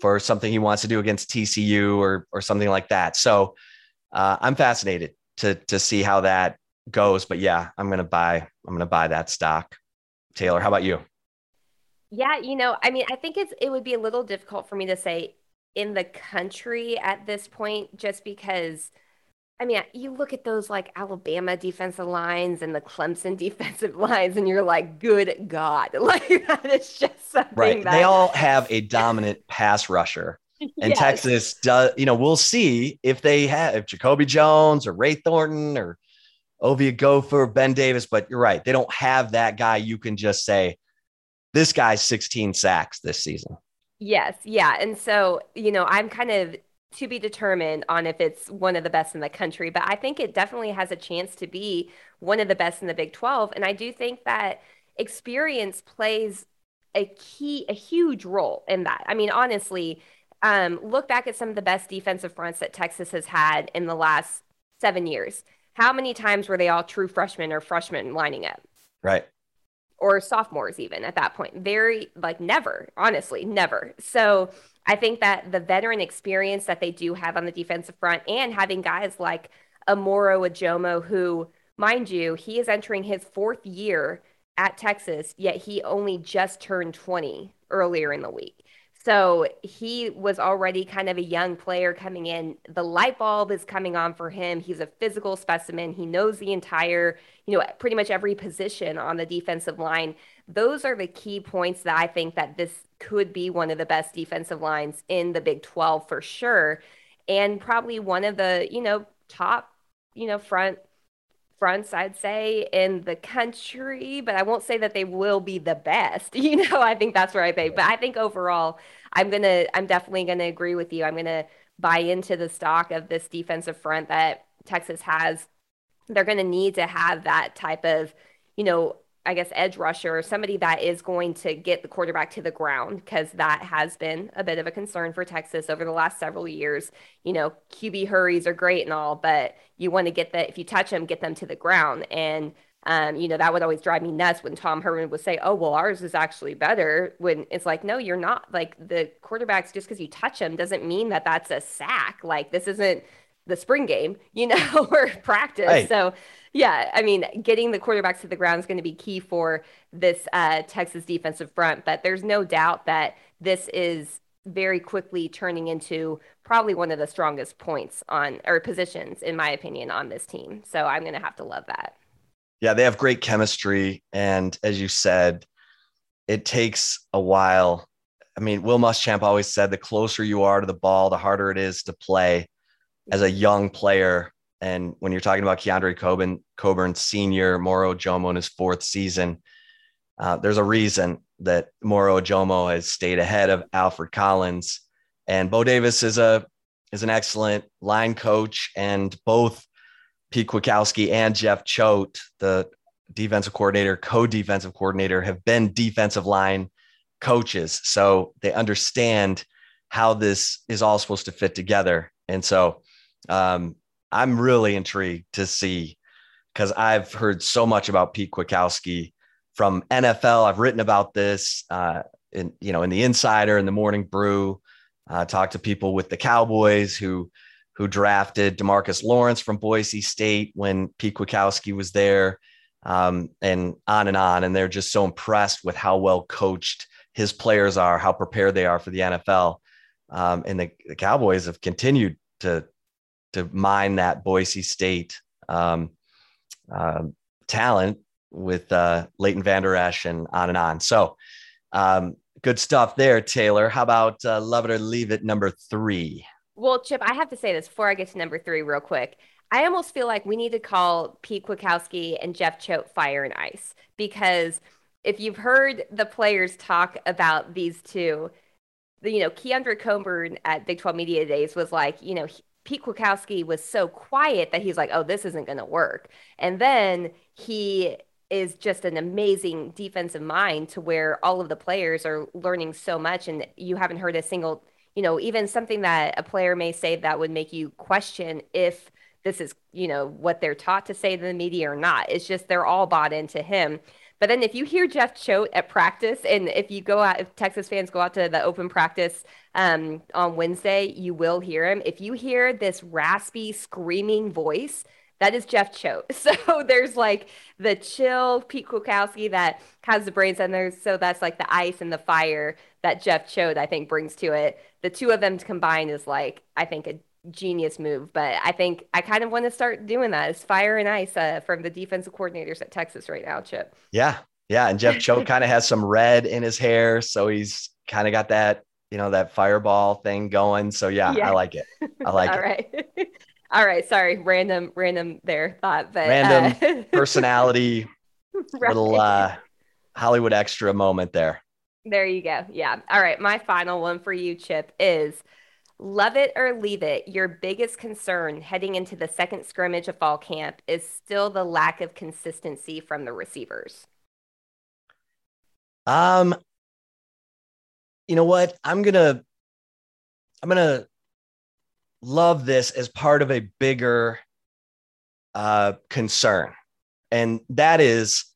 for something he wants to do against TCU or or something like that. So uh, I'm fascinated to to see how that goes. But yeah, I'm gonna buy I'm gonna buy that stock. Taylor, how about you? Yeah, you know, I mean, I think it's it would be a little difficult for me to say in the country at this point, just because I mean, you look at those like Alabama defensive lines and the Clemson [laughs] defensive lines, and you're like, good God. [laughs] Like, that is just something. Right. That... They all have a dominant pass rusher. [laughs] And yes. Texas does, you know, we'll see if they have if Jacoby Jones or Ray Thornton or Ovie Oghoufo, Ben Davis, but you're right. They don't have that guy you can just say, this guy's 16 sacks this season. Yes. Yeah. And so, you know, I'm kind of to be determined on if it's one of the best in the country, but I think it definitely has a chance to be one of the best in the Big 12. And I do think that experience plays a key, a huge role in that. I mean, honestly, um, look back at some of the best defensive fronts that Texas has had in the last seven years. How many times were they all true freshmen or freshmen lining up? Right. Or sophomores, even at that point. Very, like, never, honestly, never. So, I think that the veteran experience that they do have on the defensive front and having guys like Amoro Ojomo, who, mind you, he is entering his fourth year at Texas, yet he only just turned 20 earlier in the week. So he was already kind of a young player coming in. The light bulb is coming on for him. He's a physical specimen. He knows the entire, you know, pretty much every position on the defensive line. Those are the key points that I think that this could be one of the best defensive lines in the Big 12 for sure. And probably one of the, you know, top, you know, front fronts, I'd say, in the country, but I won't say that they will be the best. [laughs] You know, I think that's where I think. But I think overall, I'm gonna, I'm definitely gonna agree with you. I'm gonna buy into the stock of this defensive front that Texas has. They're gonna need to have that type of, you know, I guess, edge rusher or somebody that is going to get the quarterback to the ground because that has been a bit of a concern for Texas over the last several years. You know, QB hurries are great and all, but you want to get that if you touch them, get them to the ground. And, um, you know, that would always drive me nuts when Tom Herman would say, oh, well, ours is actually better. When it's like, no, you're not. Like the quarterbacks, just because you touch them doesn't mean that that's a sack. Like this isn't the spring game, you know, [laughs] or practice. Right. So, yeah, I mean, getting the quarterbacks to the ground is going to be key for this uh, Texas defensive front. But there's no doubt that this is very quickly turning into probably one of the strongest points on or positions, in my opinion, on this team. So I'm going to have to love that. Yeah, they have great chemistry. And as you said, it takes a while. I mean, Will Muschamp always said the closer you are to the ball, the harder it is to play as a young player. And when you're talking about Keondre Coburn, Coburn senior, Moro Ojomo in his fourth season, uh, there's a reason that Moro Ojomo has stayed ahead of Alfred Collins. And Bo Davis is a is an excellent line coach, and both Pete Kwiatkowski and Jeff Choate, the defensive coordinator, co-defensive coordinator, have been defensive line coaches. So they understand how this is all supposed to fit together. And so um, I'm really intrigued to see because I've heard so much about Pete Kwiatkowski from NFL. I've written about this uh, in you know in the Insider in the Morning Brew. Uh, talked to people with the Cowboys who who drafted Demarcus Lawrence from Boise State when Pete Kwiatkowski was there, um, and on and on. And they're just so impressed with how well coached his players are, how prepared they are for the NFL. Um, and the, the Cowboys have continued to to mine that Boise State um, uh, talent with uh, Leighton Vander Esch and on and on. So um, good stuff there, Taylor. How about uh, love it or leave it number three? Well, Chip, I have to say this before I get to number three, real quick. I almost feel like we need to call Pete Kwiatkowski and Jeff Choate fire and ice because if you've heard the players talk about these two, you know, Keondre Coburn at Big 12 Media Days was like, you know, Pete Kwiatkowski was so quiet that he's like, oh, this isn't going to work. And then he is just an amazing defensive mind to where all of the players are learning so much and you haven't heard a single, you know, even something that a player may say that would make you question if this is, you know, what they're taught to say to the media or not. It's just they're all bought into him. But then if you hear Jeff Choate at practice, and if you go out, if Texas fans go out to the open practice um, on Wednesday, you will hear him. If you hear this raspy, screaming voice, that is Jeff Choate. [laughs] So there's like the chill Pete Kwiatkowski that has the brains, and there's so that's like the ice and the fire that Jeff Choate I think brings to it. The two of them combined is like I think a genius move. But I think I kind of want to start doing that. Is fire and ice uh, from the defensive coordinators at Texas right now, Chip. Yeah, yeah, and Jeff Choate kind of has some red in his hair, so he's kind of got that you know that fireball thing going. So yeah, yeah. I like it. I like [laughs] All it. All right. [laughs] All right. Sorry, random, random there thought, but random uh... [laughs] personality, right. little uh, Hollywood extra moment there. There you go. Yeah. All right. My final one for you, Chip, is Love it or leave it, your biggest concern heading into the second scrimmage of fall camp is still the lack of consistency from the receivers. Um you know what? I'm to I'm to love this as part of a bigger uh concern. And that is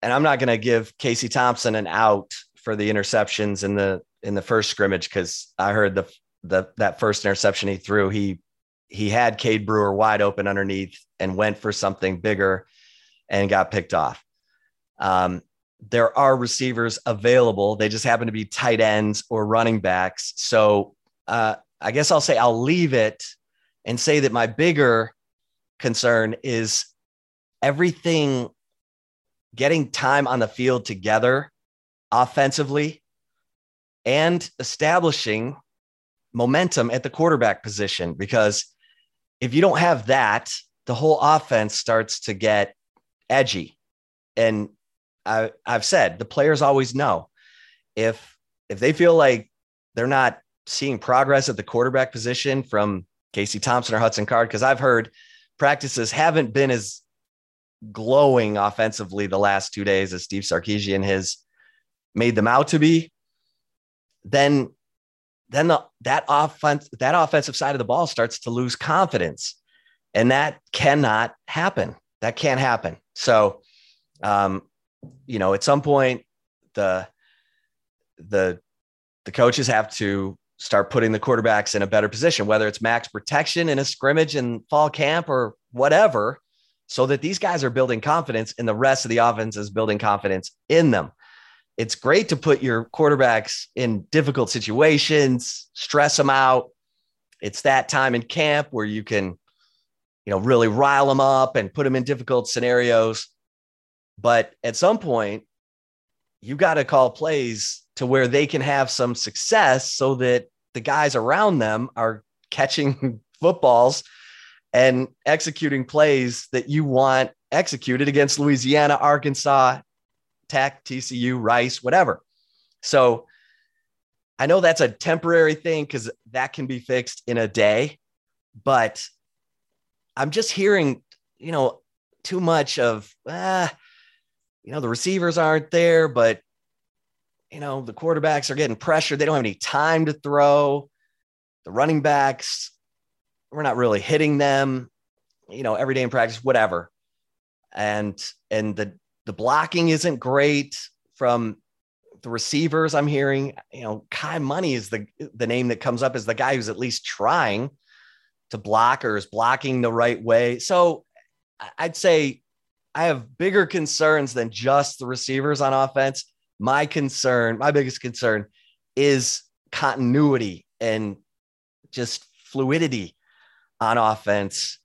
and I'm not to give Casey Thompson an out for the interceptions and the in the first scrimmage because I heard the the that first interception he threw, he he had Cade Brewer wide open underneath and went for something bigger and got picked off. Um, there are receivers available. They just happen to be tight ends or running backs. So uh, I guess I'll say I'll leave it and say that my bigger concern is everything getting time on the field together offensively and establishing momentum at the quarterback position because if you don't have that, the whole offense starts to get edgy. And I, I've said the players always know if if they feel like they're not seeing progress at the quarterback position from Casey Thompson or Hudson Card, because I've heard practices haven't been as glowing offensively the last two days as Steve Sarkisian has made them out to be, then then the, that offense, that offensive side of the ball starts to lose confidence, and that cannot happen. That can't happen. So, um, you know, at some point, the the the coaches have to start putting the quarterbacks in a better position, whether it's max protection in a scrimmage in fall camp or whatever, so that these guys are building confidence and the rest of the offense is building confidence in them it's great to put your quarterbacks in difficult situations, stress them out. It's that time in camp where you can, you know, really rile them up and put them in difficult scenarios. But at some point, you got to call plays to where they can have some success so that the guys around them are [laughs] catching footballs and executing plays that you want executed against Louisiana, Arkansas, Tech, TCU, Rice, whatever. So I know that's a temporary thing because that can be fixed in a day, but I'm just hearing, you know, too much of, ah, you know, the receivers aren't there, but, you know, the quarterbacks are getting pressured. They don't have any time to throw. The running backs, we're not really hitting them, you know, every day in practice, whatever. And, and the, the blocking isn't great from the receivers. I'm hearing, you know, Kai Money is the the name that comes up as the guy who's at least trying to block or is blocking the right way. So I'd say I have bigger concerns than just the receivers on offense. My concern, my biggest concern is continuity and just fluidity on offense.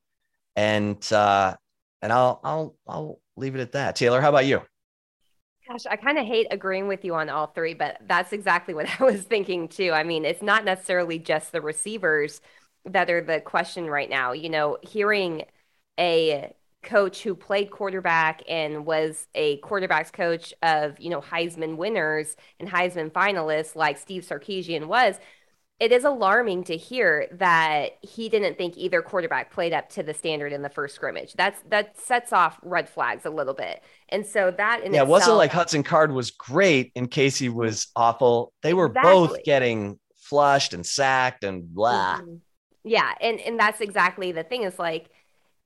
And uh and I'll I'll I'll leave it at that. Taylor, how about you? Gosh, I kind of hate agreeing with you on all three, but that's exactly [laughs] what I was thinking too. I mean, it's not necessarily just the receivers that are the question right now. You know, hearing a coach who played quarterback and was a quarterback's coach of, you know, Heisman winners and Heisman finalists like Steve Sarkisian was, it is alarming to hear that he didn't think either quarterback played up to the standard in the first scrimmage. That's that sets off red flags a little bit. And so that in yeah, itself, it wasn't like Hudson Card was great and Casey was awful. They were exactly. both getting flushed and sacked and blah. Mm-hmm. Yeah, and and that's exactly the thing is like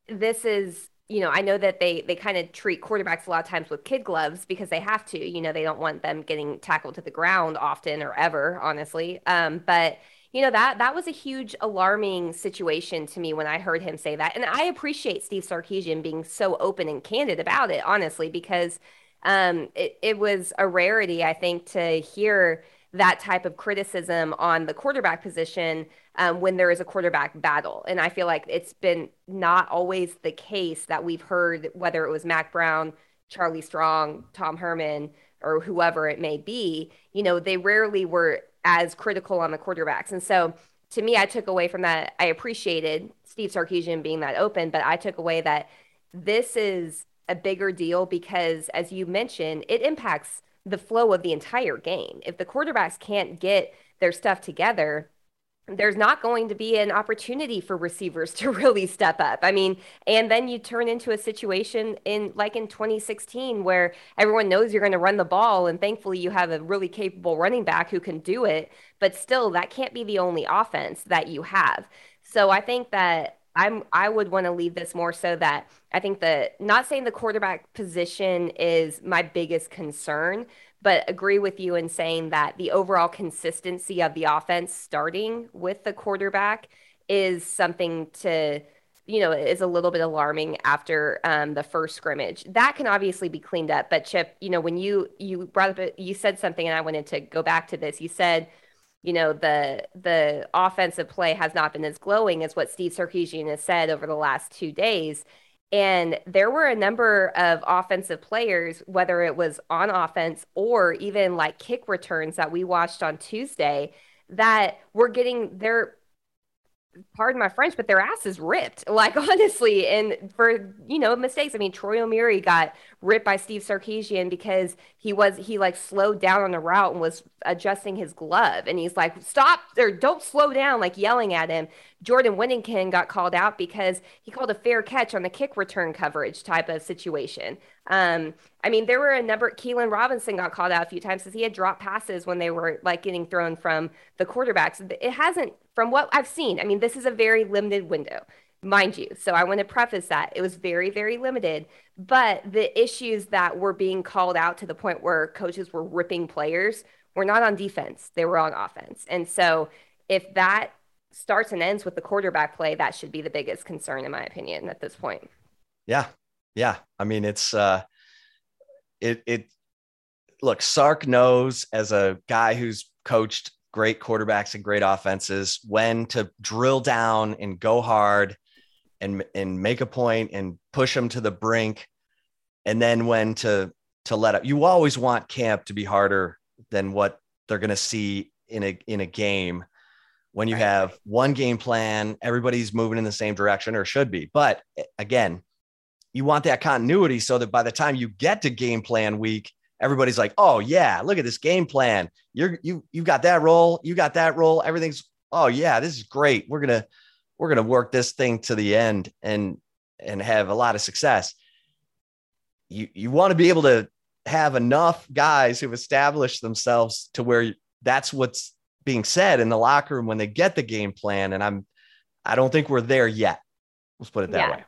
this is you know, I know that they they kind of treat quarterbacks a lot of times with kid gloves because they have to. You know, they don't want them getting tackled to the ground often or ever, honestly. Um, but you know that that was a huge alarming situation to me when I heard him say that, and I appreciate Steve Sarkisian being so open and candid about it, honestly, because um, it it was a rarity, I think, to hear that type of criticism on the quarterback position um, when there is a quarterback battle. And I feel like it's been not always the case that we've heard, whether it was Mack Brown, Charlie Strong, Tom Herman, or whoever it may be, you know, they rarely were as critical on the quarterbacks. And so to me, I took away from that, I appreciated Steve Sarkisian being that open, but I took away that this is a bigger deal because, as you mentioned, it impacts the flow of the entire game. If the quarterbacks can't get their stuff together, there's not going to be an opportunity for receivers [laughs] to really step up. I mean, and then you turn into a situation in like in 2016 where everyone knows you're going to run the ball and thankfully you have a really capable running back who can do it, but still that can't be the only offense that you have. So I think that I'm I would want to leave this more so that I think that not saying the quarterback position is my biggest concern, but agree with you in saying that the overall consistency of the offense starting with the quarterback is something to you know is a little bit alarming after um, the first scrimmage. That can obviously be cleaned up but chip you know when you you brought up you said something and i wanted to go back to this. You said you know the the offensive play has not been as glowing as what steve sarkisian has said over the last two days. And there were a number of offensive players, whether it was on offense or even like kick returns that we watched on Tuesday, that were getting their pardon my French, but their ass is ripped. [laughs] Like honestly, and for you know mistakes. I mean, Troy Omeire got ripped by Steve Sarkisian because he was he like slowed down on the route and was adjusting his glove, and he's like, "Stop or don't slow down!" Like yelling at him. Jordan Whittington got called out because he called a fair catch on the kick return coverage type of situation. Um, I mean, there were a number. Keilan Robinson got called out a few times because he had dropped passes when they were like getting thrown from the quarterbacks. It hasn't, from what I've seen. I mean, this is a very limited window, mind you. So I want to preface that it was very, very limited. But the issues that were being called out to the point where coaches were ripping players were not on defense; they were on offense. And so if that starts and ends with the quarterback play, that should be the biggest concern, in my opinion, at this point. Yeah, yeah. I mean, it's uh, it it. Look, Sark knows as a guy who's coached great quarterbacks and great offenses when to drill down and go hard and and make a point and push them to the brink and then when to to let up you always want camp to be harder than what they're going to see in a in a game when you have one game plan, everybody's moving in the same direction or should be. But eh, again, you want that continuity so that by the time you get to game plan week, everybody's like, "Oh yeah, look at this game plan. You're you you got that role, you got that role. Everything's oh yeah, this is great. We're gonna we're gonna work this thing to the end and and have a lot of success." You you want to be able to have enough guys who've established themselves to where that's what's being said in the locker room when they get the game plan. And I'm, I don't think we're there yet. Let's put it that yeah. way.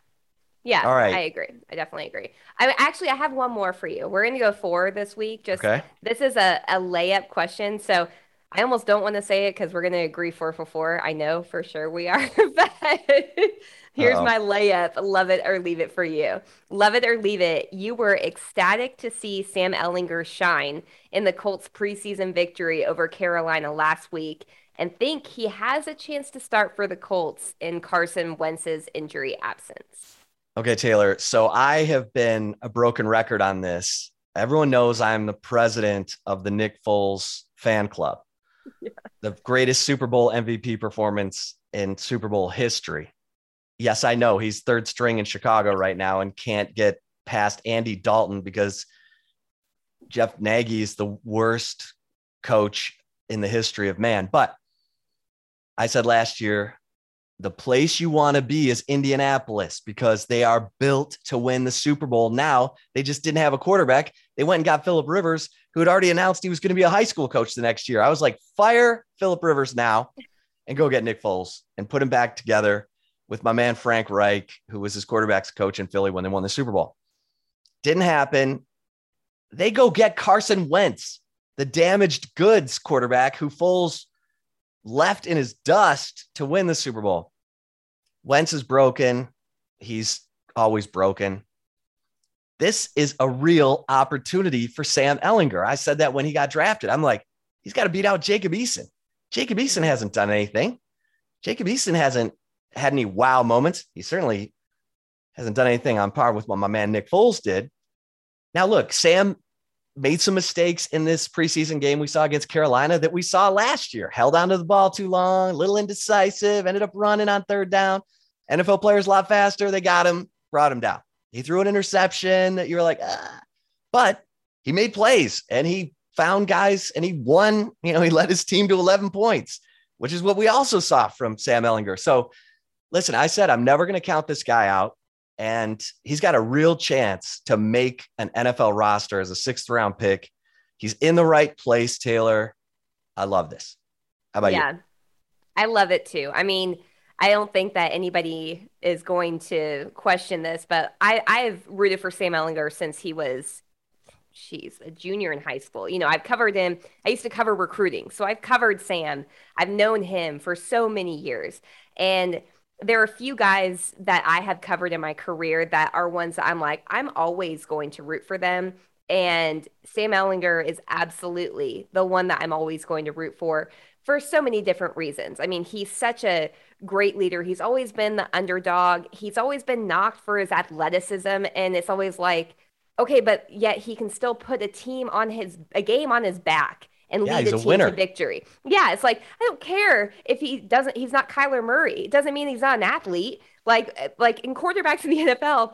Yeah. All right. I agree. I definitely agree. I actually, I have one more for you. We're going to go four this week. Just okay. this is a, a layup question. So I almost don't want to say it because we're going to agree four for four. I know for sure we are, [laughs] but Here's Uh-oh. my layup. Love it or leave it for you. Love it or leave it. You were ecstatic to see Sam Ehlinger shine in the Colts preseason victory over Carolina last week and think he has a chance to start for the Colts in Carson Wentz's injury absence. Okay, Taylor. So I have been a broken record on this. Everyone knows I'm the president of the Nick Foles fan club, [laughs] the greatest Super Bowl MVP performance in Super Bowl history yes, I know he's third string in Chicago right now and can't get past Andy Dalton because Jeff Nagy is the worst coach in the history of man. But I said last year, the place you want to be is Indianapolis because they are built to win the Super Bowl. Now they just didn't have a quarterback. They went and got Philip Rivers, who had already announced he was going to be a high school coach the next year. I was like, fire Philip Rivers now and go get Nick Foles and put him back together with my man Frank Reich, who was his quarterback's coach in Philly when they won the Super Bowl. Didn't happen. They go get Carson Wentz, the damaged goods quarterback who Foles left in his dust to win the Super Bowl. Wentz is broken. He's always broken. This is a real opportunity for Sam Ehlinger. I said that when he got drafted. I'm like, he's got to beat out Jacob Eason. Jacob Eason hasn't done anything. Jacob Eason hasn't had any wow moments. He certainly hasn't done anything on par with what my man Nick Foles did. Now, look, Sam made some mistakes in this preseason game we saw against Carolina that we saw last year. Held onto the ball too long, a little indecisive, ended up running on third down. NFL players a lot faster. They got him, brought him down. He threw an interception that you were like, ah. but he made plays and he found guys and he won. You know, he led his team to 11 points, which is what we also saw from Sam Ehlinger. So, listen, I said I'm never going to count this guy out and he's got a real chance to make an NFL roster as a sixth round pick. He's in the right place, Taylor. I love this. How about yeah, you? Yeah, I love it too. I mean, I don't think that anybody is going to question this, but I, I've rooted for Sam Ehlinger since he was, she's a junior in high school. You know, I've covered him. I used to cover recruiting. So I've covered Sam. I've known him for so many years. And there are a few guys that I have covered in my career that are ones that I'm like, I'm always going to root for them. And Sam Ehlinger is absolutely the one that I'm always going to root for for so many different reasons. I mean, he's such a great leader. He's always been the underdog. He's always been knocked for his athleticism. And it's always like, okay, but yet he can still put a team on his, a game on his back and yeah, lead the team winner. to victory. Yeah, it's like I don't care if he doesn't. He's not Kyler Murray. It doesn't mean he's not an athlete. Like like in quarterbacks in the [laughs] NFL,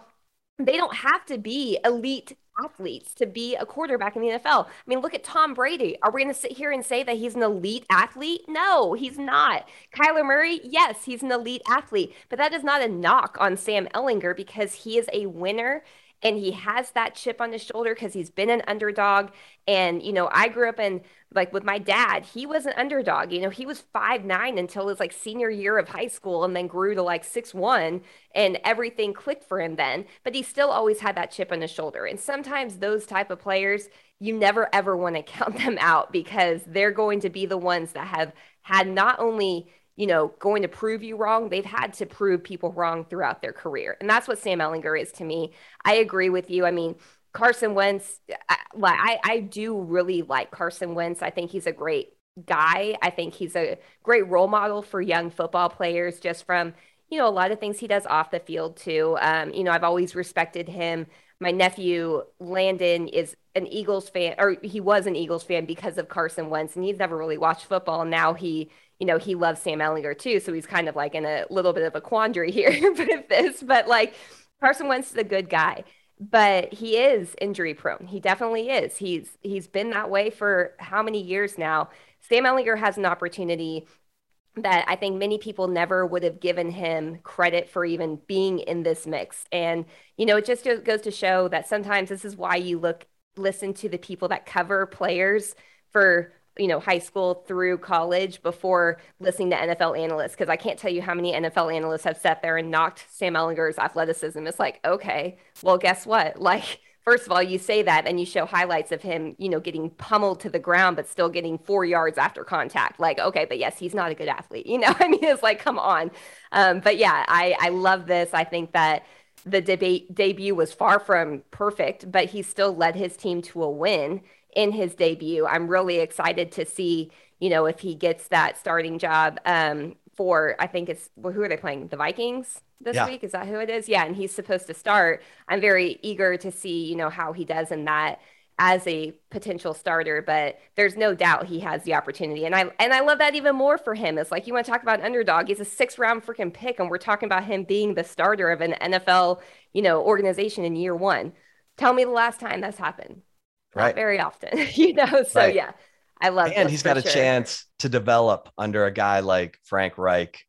they don't have to be elite athletes to be a quarterback in the NFL. I mean, look at Tom Brady. Are we going to sit here and say that he's an elite athlete? No, he's not. Kyler Murray, yes, he's an elite athlete, but that is not a knock on Sam Ehlinger because he is a winner and he has that chip on his shoulder because he's been an underdog. And, you know, I grew up in like with my dad, he was an underdog. You know, he was five nine until his like senior year of high school and then grew to like six one and everything clicked for him then. But he still always had that chip on his shoulder. And sometimes those type of players, you never ever want to [laughs] count them out because they're going to be the ones that have had not only you know, going to prove you wrong. They've had to prove people wrong throughout their career. And that's what Sam Ehlinger is to me. I agree with you. I mean, Carson Wentz, I, I, I do really like Carson Wentz. I think he's a great guy. I think he's a great role model for young football players just from, you know, a lot of things he does off the field too. Um, you know, I've always respected him. My nephew Landon is an Eagles fan, or he was an Eagles fan because of Carson Wentz, and he's never really watched football. Now he you know, he loves Sam Ehlinger too. So he's kind of like in a little bit of a quandary [laughs] here with this. But like Carson Wentz is a good guy, but he is injury prone. He definitely is. He's he's been that way for how many years now? Sam Ehlinger has an opportunity that I think many people never would have given him credit for even being in this mix. And, you know, it just goes to show that sometimes this is why you look, listen to the people that cover players for you know high school through college before listening to NFL analysts because I can't tell you how many NFL analysts have sat there and knocked Sam Ehlinger's athleticism. It's like, okay, well, guess what? [laughs] Like, first of all, you say that and you show highlights of him, you know, getting pummeled to the ground but still getting four yards after contact. Like, okay, but yes, he's not a good athlete. [laughs] You know, I mean, it's like, come on. Um, but yeah, I I love this. I think that the debate debut was far from perfect, but he still led his team to a win in his debut. I'm really excited to see, you know, if he gets that starting job um, for, I think it's, well, who are they playing? The Vikings this yeah. week? Is that who it is? Yeah. And he's supposed to start. I'm very eager to see, you know, how he does in that as a potential starter, but there's no doubt he has the opportunity. And I and I love that even more for him. It's like you want to talk about an underdog. He's a six round freaking pick, and we're talking about him being the starter of an NFL, you know, organization in year one. Tell me the last time that's happened right. very often, [laughs] you know. So right. yeah, I love. It. And he's got a chance to develop under a guy like Frank Reich.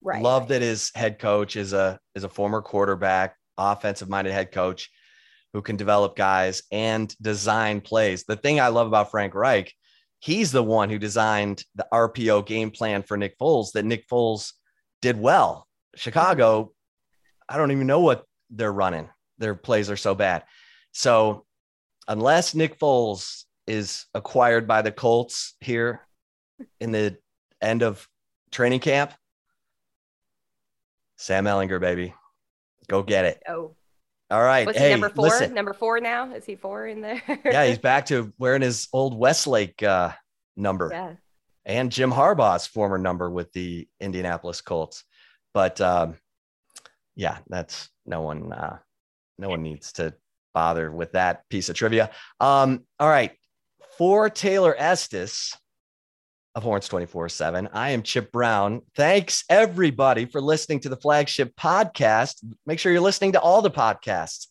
Right. Love that his head coach is a is a former quarterback, offensive minded head coach who can develop guys and design plays. The thing I love about Frank Reich, he's the one who designed the RPO game plan for Nick Foles that Nick Foles did well Chicago, I don't even know what they're running. Their plays are so bad. So unless Nick Foles is acquired by the Colts here in the end of training camp, Sam Ehlinger, baby, go get it. Oh. All right. What's hey, number four? Listen. Number four now? Is he four in there? yeah, he's back to wearing his old Westlake uh, number. Yeah. And Jim Harbaugh's former number with the Indianapolis Colts. But um, yeah, that's no one uh, no one needs to bother with that piece of trivia. Um, all right. For Taylor Estes of Horns 24 7, I am Chip Brown. Thanks everybody for listening to the flagship podcast. Make sure you're listening to all the podcasts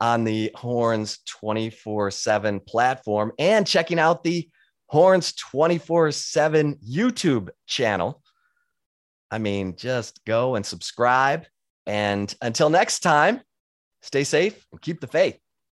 on the Horns 24 7 platform and checking out the Horns 24 7 YouTube channel. I mean, just go and subscribe. And until next time, stay safe and keep the faith.